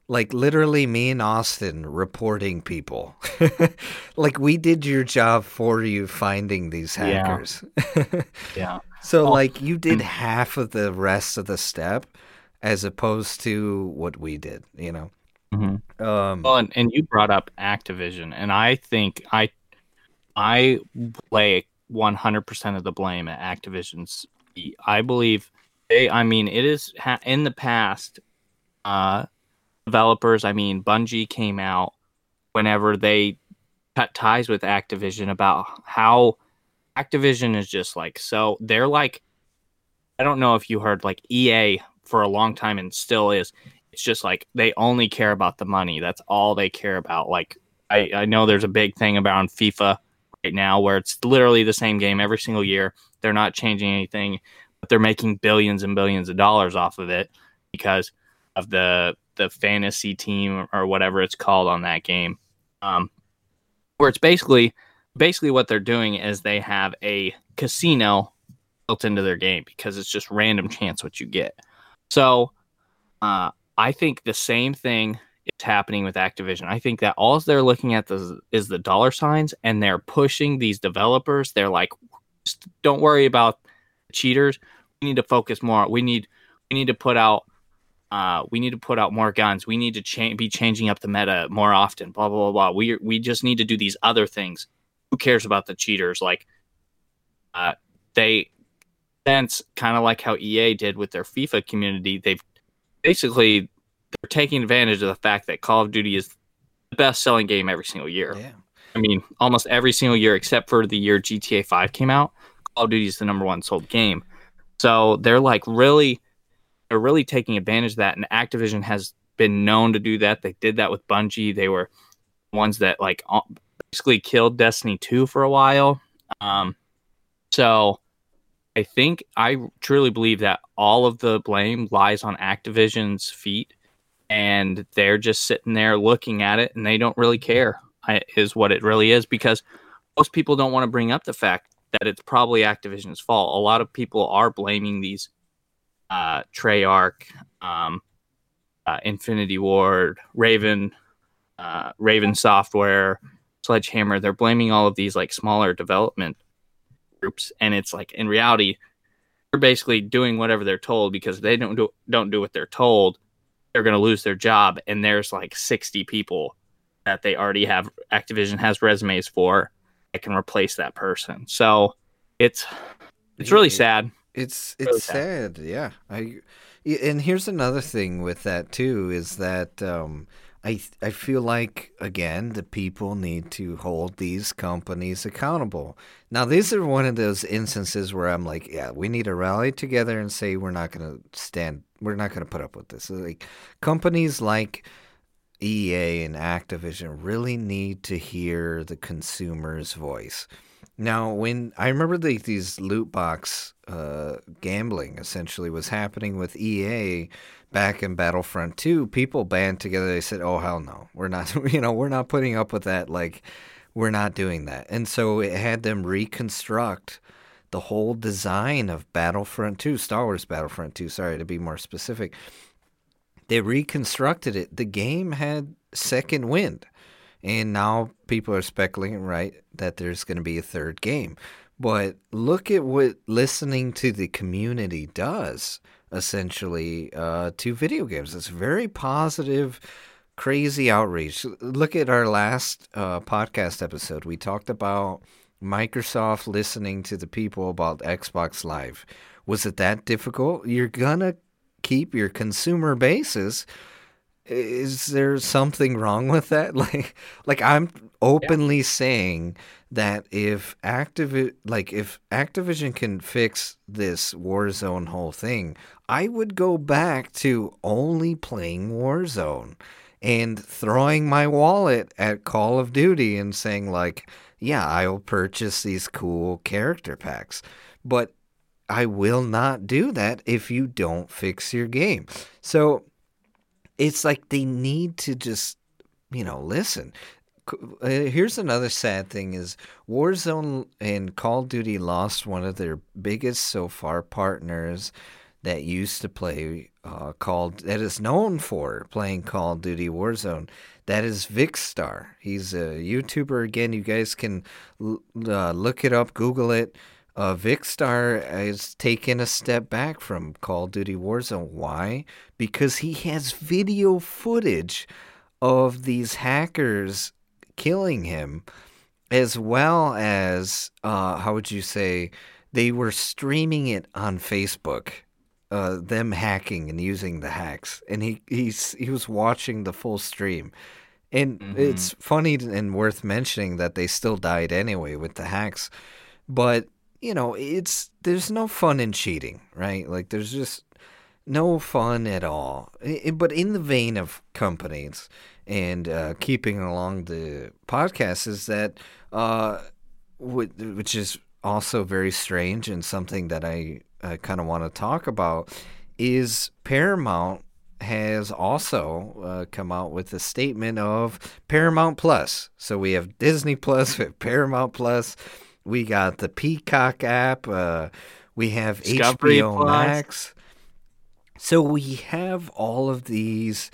like literally me and Austin reporting people. like we did your job for you finding these hackers. Yeah. yeah. So Oh, like you did mm. half of the rest of the step as opposed to what we did, you know. Mhm. Um Well, and, and you brought up Activision, and I think I I lay 100% of the blame at Activision's. I believe they. I mean, it is ha- in the past. Uh, developers. I mean, Bungie came out whenever they cut ties with Activision about how Activision is just like so. They're like, I don't know if you heard like EA for a long time and still is it's just like they only care about the money. That's all they care about. Like I, I know there's a big thing about FIFA now where it's literally the same game every single year. They're not changing anything, but they're making billions and billions of dollars off of it because of the the fantasy team or whatever it's called on that game. Um, where it's basically basically what they're doing is they have a casino built into their game because it's just random chance what you get. So uh, I think the same thing is happening with Activision. I think that all they're looking at is, is the dollar signs and they're pushing these developers. They're like, don't worry about cheaters. We need to focus more. We need we need to put out uh, we need to put out more guns. We need to cha- be changing up the meta more often. Blah blah blah blah. We we just need to do these other things. Who cares about the cheaters? Like, uh, they sense kind of like how EA did with their FIFA community. They've basically they're taking advantage of the fact that Call of Duty is the best selling game every single year. yeah. I mean, almost every single year except for the year GTA 5 came out, Call of Duty is the number one sold game. So they're like really, they're really taking advantage of that. And Activision has been known to do that. They did that with Bungie. They were ones that like basically killed Destiny 2 for a while. Um, so I think I truly believe that all of the blame lies on Activision's feet, and they're just sitting there looking at it, and they don't really care. Is what it really is because most people don't want to bring up the fact that it's probably Activision's fault. A lot of people are blaming these uh, Treyarch, um, uh, Infinity Ward, Raven, uh, Raven Software, Sledgehammer. They're blaming all of these like smaller development groups, and it's like in reality, they're basically doing whatever they're told because they don't do don't do what they're told, they're going to lose their job. And there's like 60 people that they already have Activision has resumes for that can replace that person. So it's it's really sad. It's Really it's sad, yeah. I and here's another thing with that too is that um, I I feel like again the people need to hold these companies accountable. Now these are one of those instances where I'm like, yeah, we need to rally together and say we're not going to stand, we're not going to put up with this. Like companies like EA and Activision really need to hear the consumer's voice. Now, when I remember the, these loot box uh, gambling essentially was happening with EA back in Battlefront 2, people band together. They said, "Oh hell no, we're not. You know, we're not putting up with that. Like, we're not doing that." And so it had them reconstruct the whole design of Battlefront 2, Star Wars Battlefront 2. Sorry to be more specific. They reconstructed it. The game had second wind. And now people are speculating, right, that there's going to be a third game. But look at what listening to the community does, essentially, uh, to video games. It's very positive, crazy outreach. Look at our last uh, podcast episode. We talked about Microsoft listening to the people about Xbox Live. Was it that difficult? You're going to keep your consumer bases. Is there something wrong with that? Like, like I'm openly saying that if Activi- like if Activision can fix this Warzone whole thing, I would go back to only playing Warzone and throwing my wallet at Call of Duty and saying like, yeah, I'll purchase these cool character packs. But I will not do that if you don't fix your game. So it's like they need to just, you know, listen. Uh, here's another sad thing is Warzone and Call of Duty lost one of their biggest so far partners that used to play uh, called that is known for playing Call of Duty Warzone. That is Vikkstar. He's a YouTuber. Again, you guys can uh, look it up, Google it. Uh, Vikkstar has taken a step back from Call of Duty Warzone. Why? Because he has video footage of these hackers killing him, as well as uh, how would you say they were streaming it on Facebook, uh, them hacking and using the hacks, and he he's he was watching the full stream. And mm-hmm. it's funny and worth mentioning that they still died anyway with the hacks. But, you know, it's there's no fun in cheating, right? Like there's just no fun at all. But in the vein of companies, and uh, keeping along the podcast is that, uh, which is also very strange and something that I, I kind of want to talk about, is Paramount has also uh, come out with a statement of Paramount Plus. So we have Disney Plus, we have Paramount Plus, we got the Peacock app, uh, we have Discovery HBO Plus. Max. So we have all of these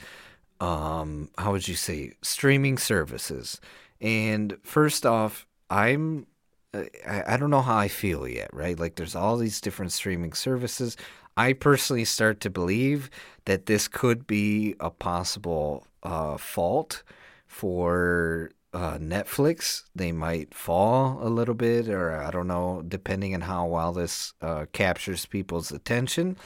um, how would you say, streaming services. And first off, I'm I, I don't know how I feel yet, right? Like there's all these different streaming services. I personally start to believe that this could be a possible uh, fault for uh, Netflix. They might fall a little bit, or I don't know, depending on how well this uh, captures people's attention.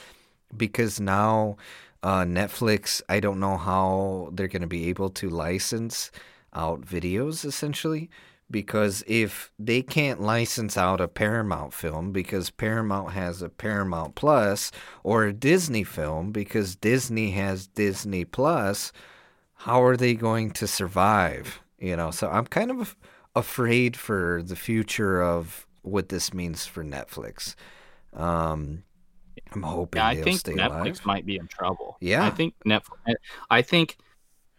Because now uh, Netflix, I don't know how they're going to be able to license out videos essentially because if they can't license out a Paramount film because Paramount has a Paramount Plus or a Disney film because Disney has Disney Plus, how are they going to survive? You know, so I'm kind of afraid for the future of what this means for Netflix. Um, I'm hoping. Yeah, I think Netflix alive. might be in trouble. Yeah, I think Netflix. I think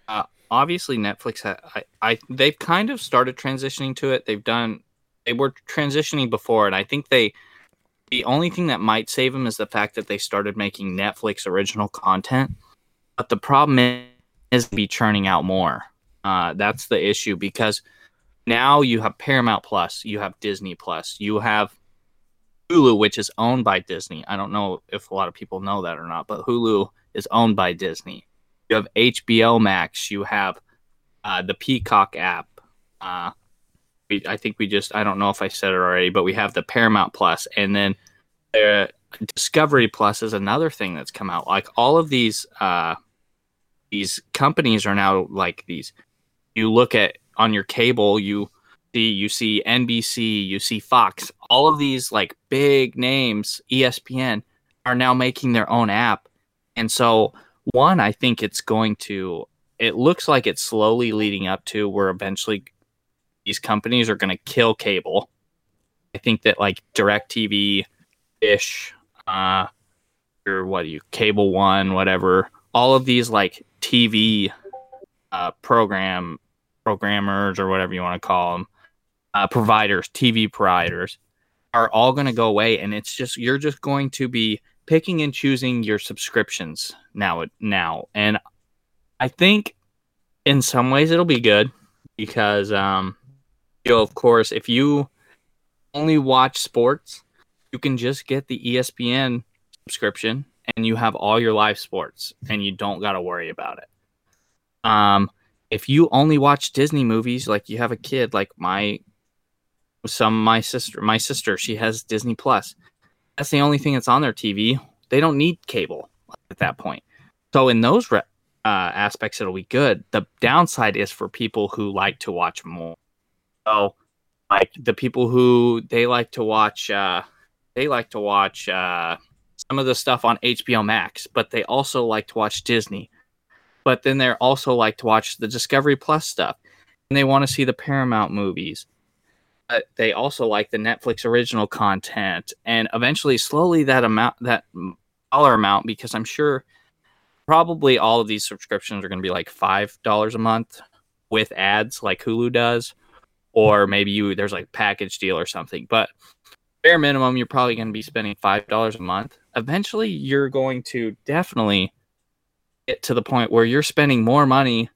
uh, obviously Netflix. Ha- I, I they've kind of started transitioning to it. They've done. They were transitioning before, and I think they. The only thing that might save them is the fact that they started making Netflix original content. But the problem is, is be churning out more. Uh, that's the issue because now you have Paramount Plus, you have Disney Plus, you have Hulu, which is owned by Disney. I don't know if a lot of people know that or not, but Hulu is owned by Disney. You have HBO Max. You have uh, the Peacock app. Uh, we, I think we just, I don't know if I said it already, but we have the Paramount Plus, and then uh, Discovery Plus is another thing that's come out. Like all of these, uh, these companies are now like these. You look at on your cable, you see you see NBC, you see Fox, all of these like big names, ESPN are now making their own app. And so one, I think it's going to it looks like it's slowly leading up to where eventually these companies are going to kill cable. I think that like DirecTV, Dish, uh, or what you, Cable One, whatever, all of these like TV uh, program programmers or whatever you want to call them, uh, providers, TV providers, are all going to go away, and it's just you're just going to be picking and choosing your subscriptions now. Now, and I think in some ways it'll be good because, um, you know, of course, if you only watch sports, you can just get the ESPN subscription and you have all your live sports and you don't got to worry about it. Um, if you only watch Disney movies, like you have a kid, like my some my sister my sister she has disney plus that's the only thing that's on their tv they don't need cable at that point. So in those re- uh, aspects, it'll be good. The downside is for people who like to watch more. So, like the people who they like to watch, uh, they like to watch uh, some of the stuff on HBO Max, but they also like to watch Disney. But then they also like to watch the Discovery Plus stuff, and they want to see the Paramount movies. But they also like the Netflix original content, and eventually, slowly, that amount, that dollar amount, because I'm sure probably all of these subscriptions are going to be like five dollars a month with ads, like Hulu does, or maybe you there's like package deal or something. But bare minimum, you're probably going to be spending five dollars a month. Eventually, you're going to definitely get to the point where you're spending more money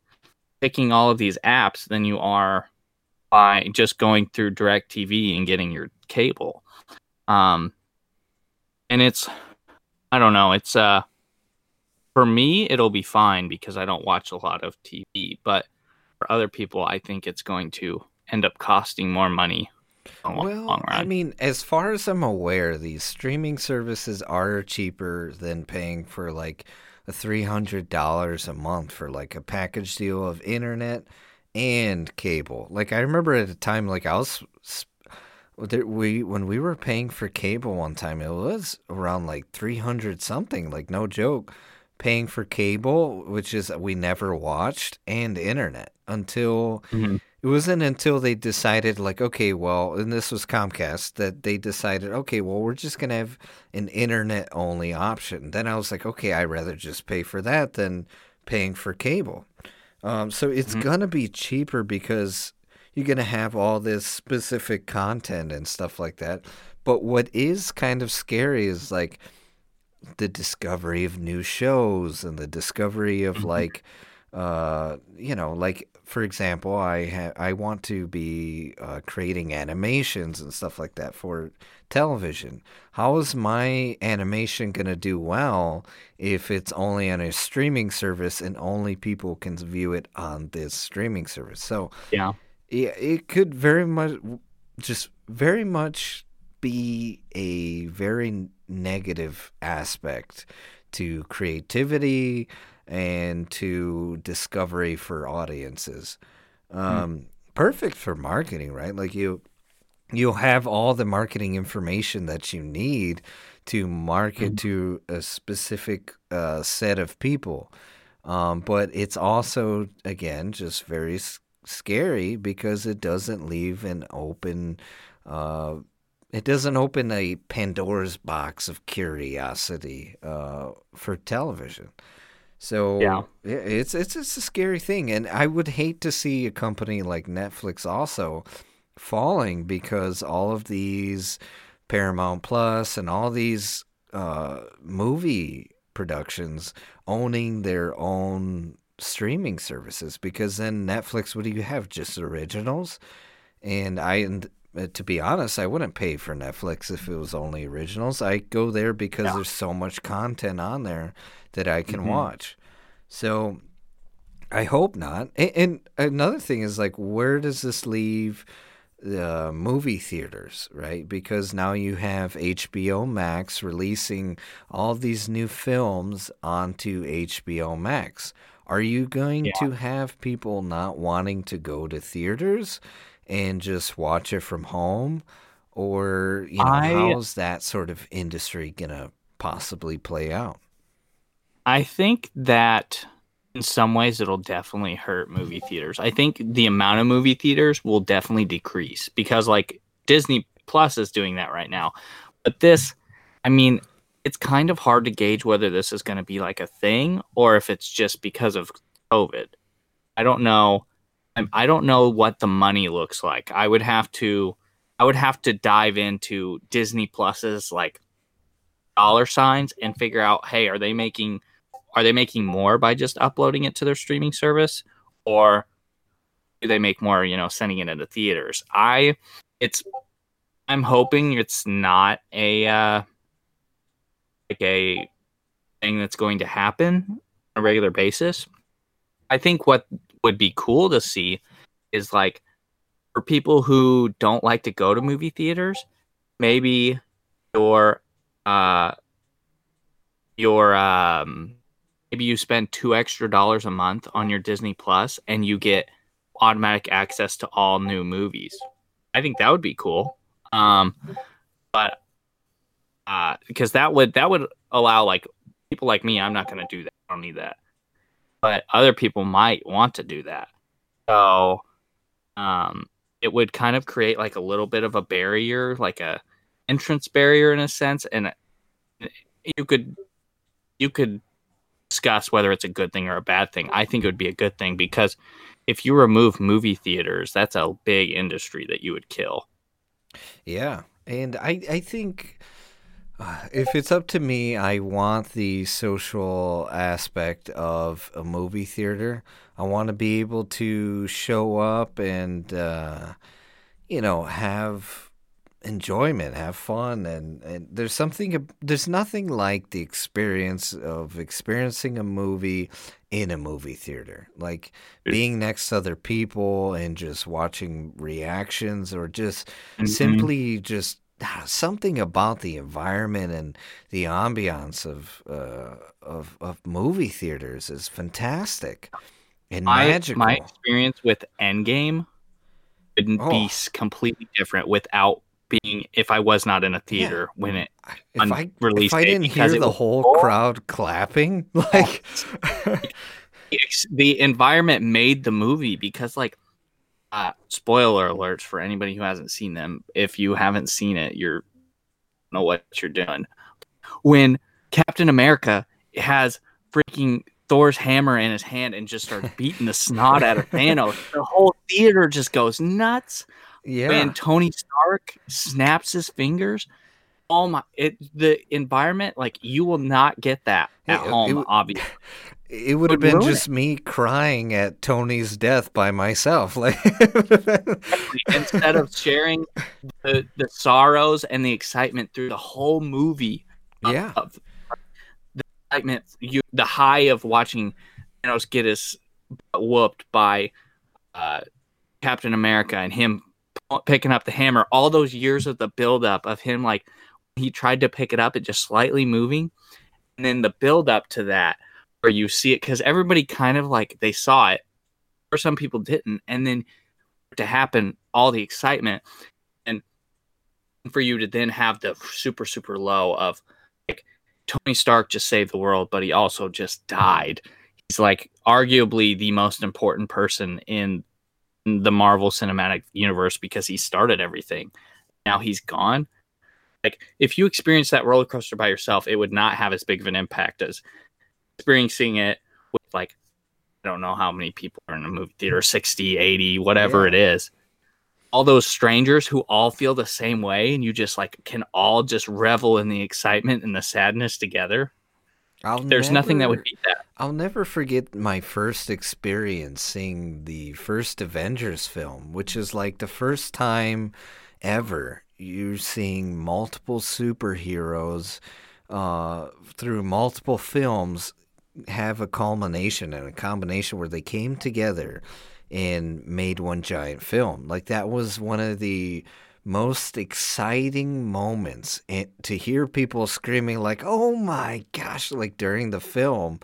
picking all of these apps than you are by just going through DirecTV and getting your cable. Um, and it's, I don't know, it's, uh, for me, it'll be fine because I don't watch a lot of TV, but for other people, I think it's going to end up costing more money. Well, I mean, as far as I'm aware, these streaming services are cheaper than paying for like three hundred dollars a month for like a package deal of internet and cable. Like I remember at a time, like I was. There, we when we were paying for cable one time, it was around like three hundred something. Like no joke, paying for cable, which is we never watched, and internet until Mhm. it wasn't until they decided, like, okay, well, and this was Comcast, that they decided, okay, well, we're just going to have an internet only option. Then I was like, okay, I'd rather just pay for that than paying for cable. Um, so it's going to be cheaper because you're going to have all this specific content and stuff like that. But what is kind of scary is like the discovery of new shows and the discovery of like uh you know like for example i ha- i want to be uh, creating animations and stuff like that for television how is my animation going to do well if it's only on a streaming service and only people can view it on this streaming service so yeah. yeah, it could very much, just very much be a very negative aspect to creativity and to discovery for audiences. Um, Perfect for marketing, right? Like you, you'll have all the marketing information that you need to market to a specific uh, set of people. Um, but it's also, again, just very s- scary because it doesn't leave an open, uh, it doesn't open a Pandora's box of curiosity uh, for television. So Yeah. it's it's it's a scary thing, and I would hate to see a company like Netflix also falling because all of these Paramount Plus and all these uh, movie productions owning their own streaming services because then Netflix, what do you have? Just originals? And I, and uh, to be honest, I wouldn't pay for Netflix if it was only originals. I go there because there's so much content on there that I can mm-hmm. watch. So I hope not. And, and another thing is like, where does this leave the movie theaters, right? Because now you have HBO Max releasing all these new films onto HBO Max. Are you going Yeah. to have people not wanting to go to theaters and just watch it from home? Or, you know, I- how's that sort of industry going to possibly play out? I think that in some ways it'll definitely hurt movie theaters. I think the amount of movie theaters will definitely decrease because like Disney Plus is doing that right now. But this, I mean, it's kind of hard to gauge whether this is going to be like a thing or if it's just because of COVID. I don't know. I'm- don't know what the money looks like. I would have to I would have to dive into Disney Plus's like dollar signs and figure out, hey, are they making are they making more by just uploading it to their streaming service? Or do they make more you know sending it into theaters? I it's i'm hoping it's not a uh like a thing that's going to happen on a regular basis. I think what would be cool to see is like for people who don't like to go to movie theaters maybe your uh your um maybe you spend two extra dollars a month on your Disney Plus and you get automatic access to all new movies. I think that would be cool. Um, but uh, because that would that would allow like people like me. I'm not going to do that. I don't need that. But other people might want to do that. So, um, it would kind of create like a little bit of a barrier, like a entrance barrier in a sense, and you could you could discuss whether it's a good thing or a bad thing. I think it would be a good thing because if you remove movie theaters, that's a big industry that you would kill. Yeah, and I I think uh, if it's up to me, I want the social aspect of a movie theater. I want to be able to show up and uh, you know have enjoyment, have fun, and, and there's something. There's nothing like the experience of experiencing a movie in a movie theater, like being next to other people and just watching reactions, or just Mhm. simply just ah, something about the environment and the ambiance of uh, of of movie theaters is fantastic and my, magical. my experience with Endgame would Oh. be completely different without being if I was not in a theater when it if on I release if I didn't hear the whole full. crowd clapping, like the environment made the movie because like uh spoiler alerts for anybody who hasn't seen them if you haven't seen it you're know what you're doing. When captain america has freaking thor's hammer in his hand and just starts beating the snot out of thanos the whole theater just goes nuts yeah, when tony stark snaps his fingers oh my it the environment like you will not get that at it home w- obviously it would have been just me crying at Tony's death by myself. Like, instead of sharing the, the sorrows and the excitement through the whole movie of, Yeah. of the excitement you the high of watching Thanos get his whooped by uh, Captain America and him picking up the hammer all those years of the build up of him like he tried to pick it up it just slightly moving. And then the build up to that where you see it because everybody kind of like they saw it or some people didn't and then to happen all the excitement and for you to then have the super super low of like Tony Stark just saved the world but he also just died. He's like arguably the most important person in the Marvel Cinematic Universe because he started everything. Now he's gone. Like if you experience that roller coaster by yourself it would not have as big of an impact as experiencing it with like I don't know how many people are in a movie theater 60 80 whatever Yeah. it is. All those strangers who all feel the same way and you just like can all just revel in the excitement and the sadness together I'll there's nothing that would beat that I'll never forget my first experience seeing the first Avengers film, which is like the first time ever you're seeing multiple superheroes uh, through multiple films have a culmination and a combination where they came together and made one giant film. Like that was one of the most exciting moments and to hear people screaming like oh my gosh like during the film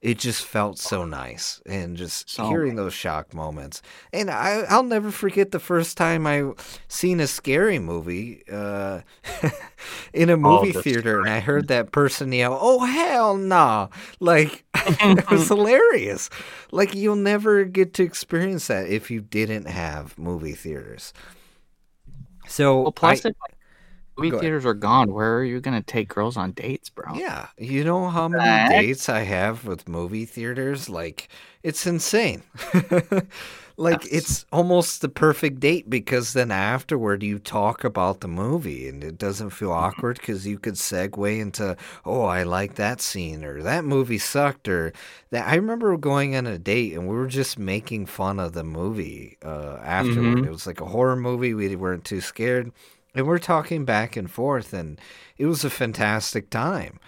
it just felt so nice and just So hearing those shock moments. And I, i'll never forget the first time i seen a scary movie uh, in a movie the theater and i heard that person yell oh hell no like it was hilarious. Like you'll never get to experience that if you didn't have movie theaters so well plus I- if, like, movie Go ahead. theaters are gone where are you gonna take girls on dates bro Yeah, you know how many dates I have with movie theaters? Like, it's insane. like, it's almost the perfect date because then afterward you talk about the movie and it doesn't feel Mm-hmm. awkward because you could segue into, oh, I like that scene or that movie sucked or that. I remember going on a date and we were just making fun of the movie uh, afterward. Mhm. It was like a horror movie. We weren't too scared. And we're talking back and forth, and it was a fantastic time.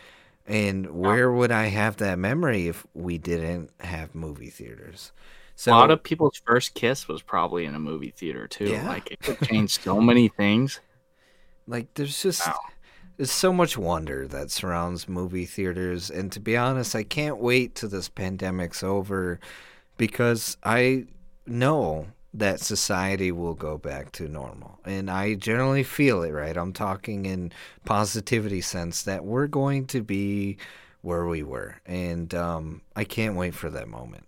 And where would I have that memory if we didn't have movie theaters? So a lot of people's first kiss was probably in a movie theater too Yeah. like it could change so many things like there's just Wow. there's so much wonder that surrounds movie theaters, and to be honest, I can't wait till this pandemic's over because I know that society will go back to normal. And I generally feel it, right? I'm talking in positivity sense that we're going to be where we were. And um, I can't wait for that moment.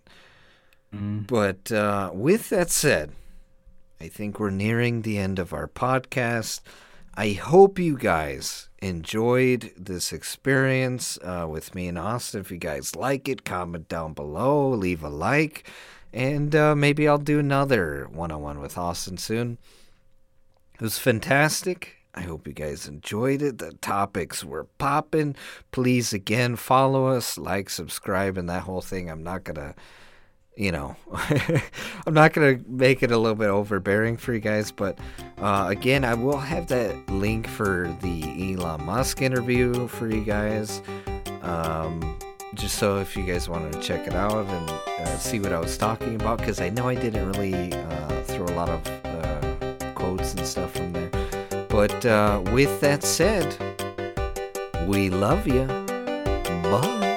But uh, with that said, I think we're nearing the end of our podcast. I hope you guys enjoyed this experience uh, with me and Austin. If you guys like it, comment down below, leave a like, and uh, maybe I'll do another one on one with Austin soon. It was fantastic. I hope you guys enjoyed it. The topics were popping. Please, again, follow us, like, subscribe, and that whole thing. I'm not going to you know, I'm not going to make it a little bit overbearing for you guys, but uh, again, I will have that link for the Elon Musk interview for you guys. Um, just so if you guys wanted to check it out and uh, see what I was talking about, because I know I didn't really uh, throw a lot of uh, quotes and stuff from there. But uh, with that said, we love you. Bye.